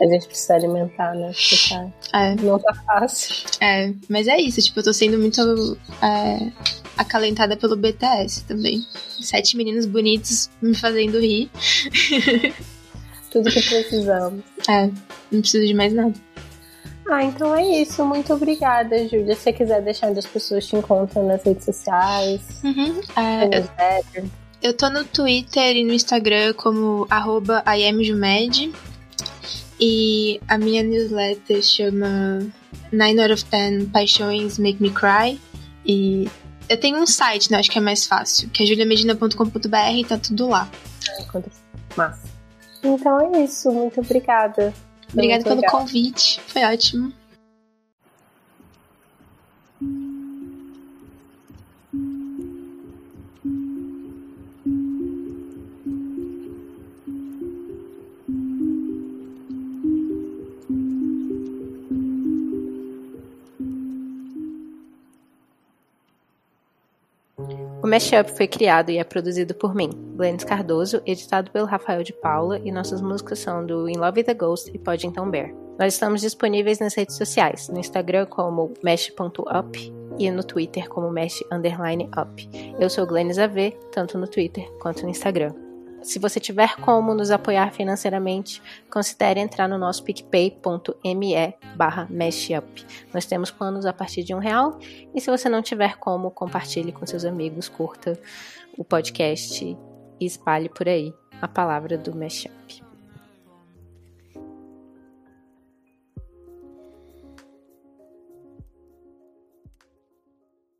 A gente precisa alimentar, né? Porque tá... É. Não tá fácil. É, mas é isso. Tipo, eu tô sendo muito é, acalentada pelo BTS também. Sete meninos bonitos me fazendo rir. Tudo que precisamos. É, não preciso de mais nada. Ah, então é isso. Muito obrigada, Júlia. Se você quiser deixar onde as pessoas te encontram nas redes sociais, uhum. é, eu, eu tô no Twitter e no Instagram como arroba IamJumed. E a minha newsletter chama 9 out of 10 Paixões Make Me Cry. E eu tenho um site, né? Acho que é mais fácil, que é juliamedina.com.br e tá tudo lá. Massa. Então é isso. Muito obrigada. Obrigada pelo legal. convite. Foi ótimo. Mashup foi criado e é produzido por mim, Glennis Cardoso, editado pelo Rafael de Paula e nossas músicas são do In Love with the Ghost e Pode Então Bear. Nós estamos disponíveis nas redes sociais, no Instagram como mesh.up e no Twitter como mesh_up. Eu sou Glennis AV, tanto no Twitter quanto no Instagram. Se você tiver como nos apoiar financeiramente, considere entrar no nosso picpay.me barra mashup. Nós temos planos a partir de um real e se você não tiver como, compartilhe com seus amigos, curta o podcast e espalhe por aí a palavra do mashup.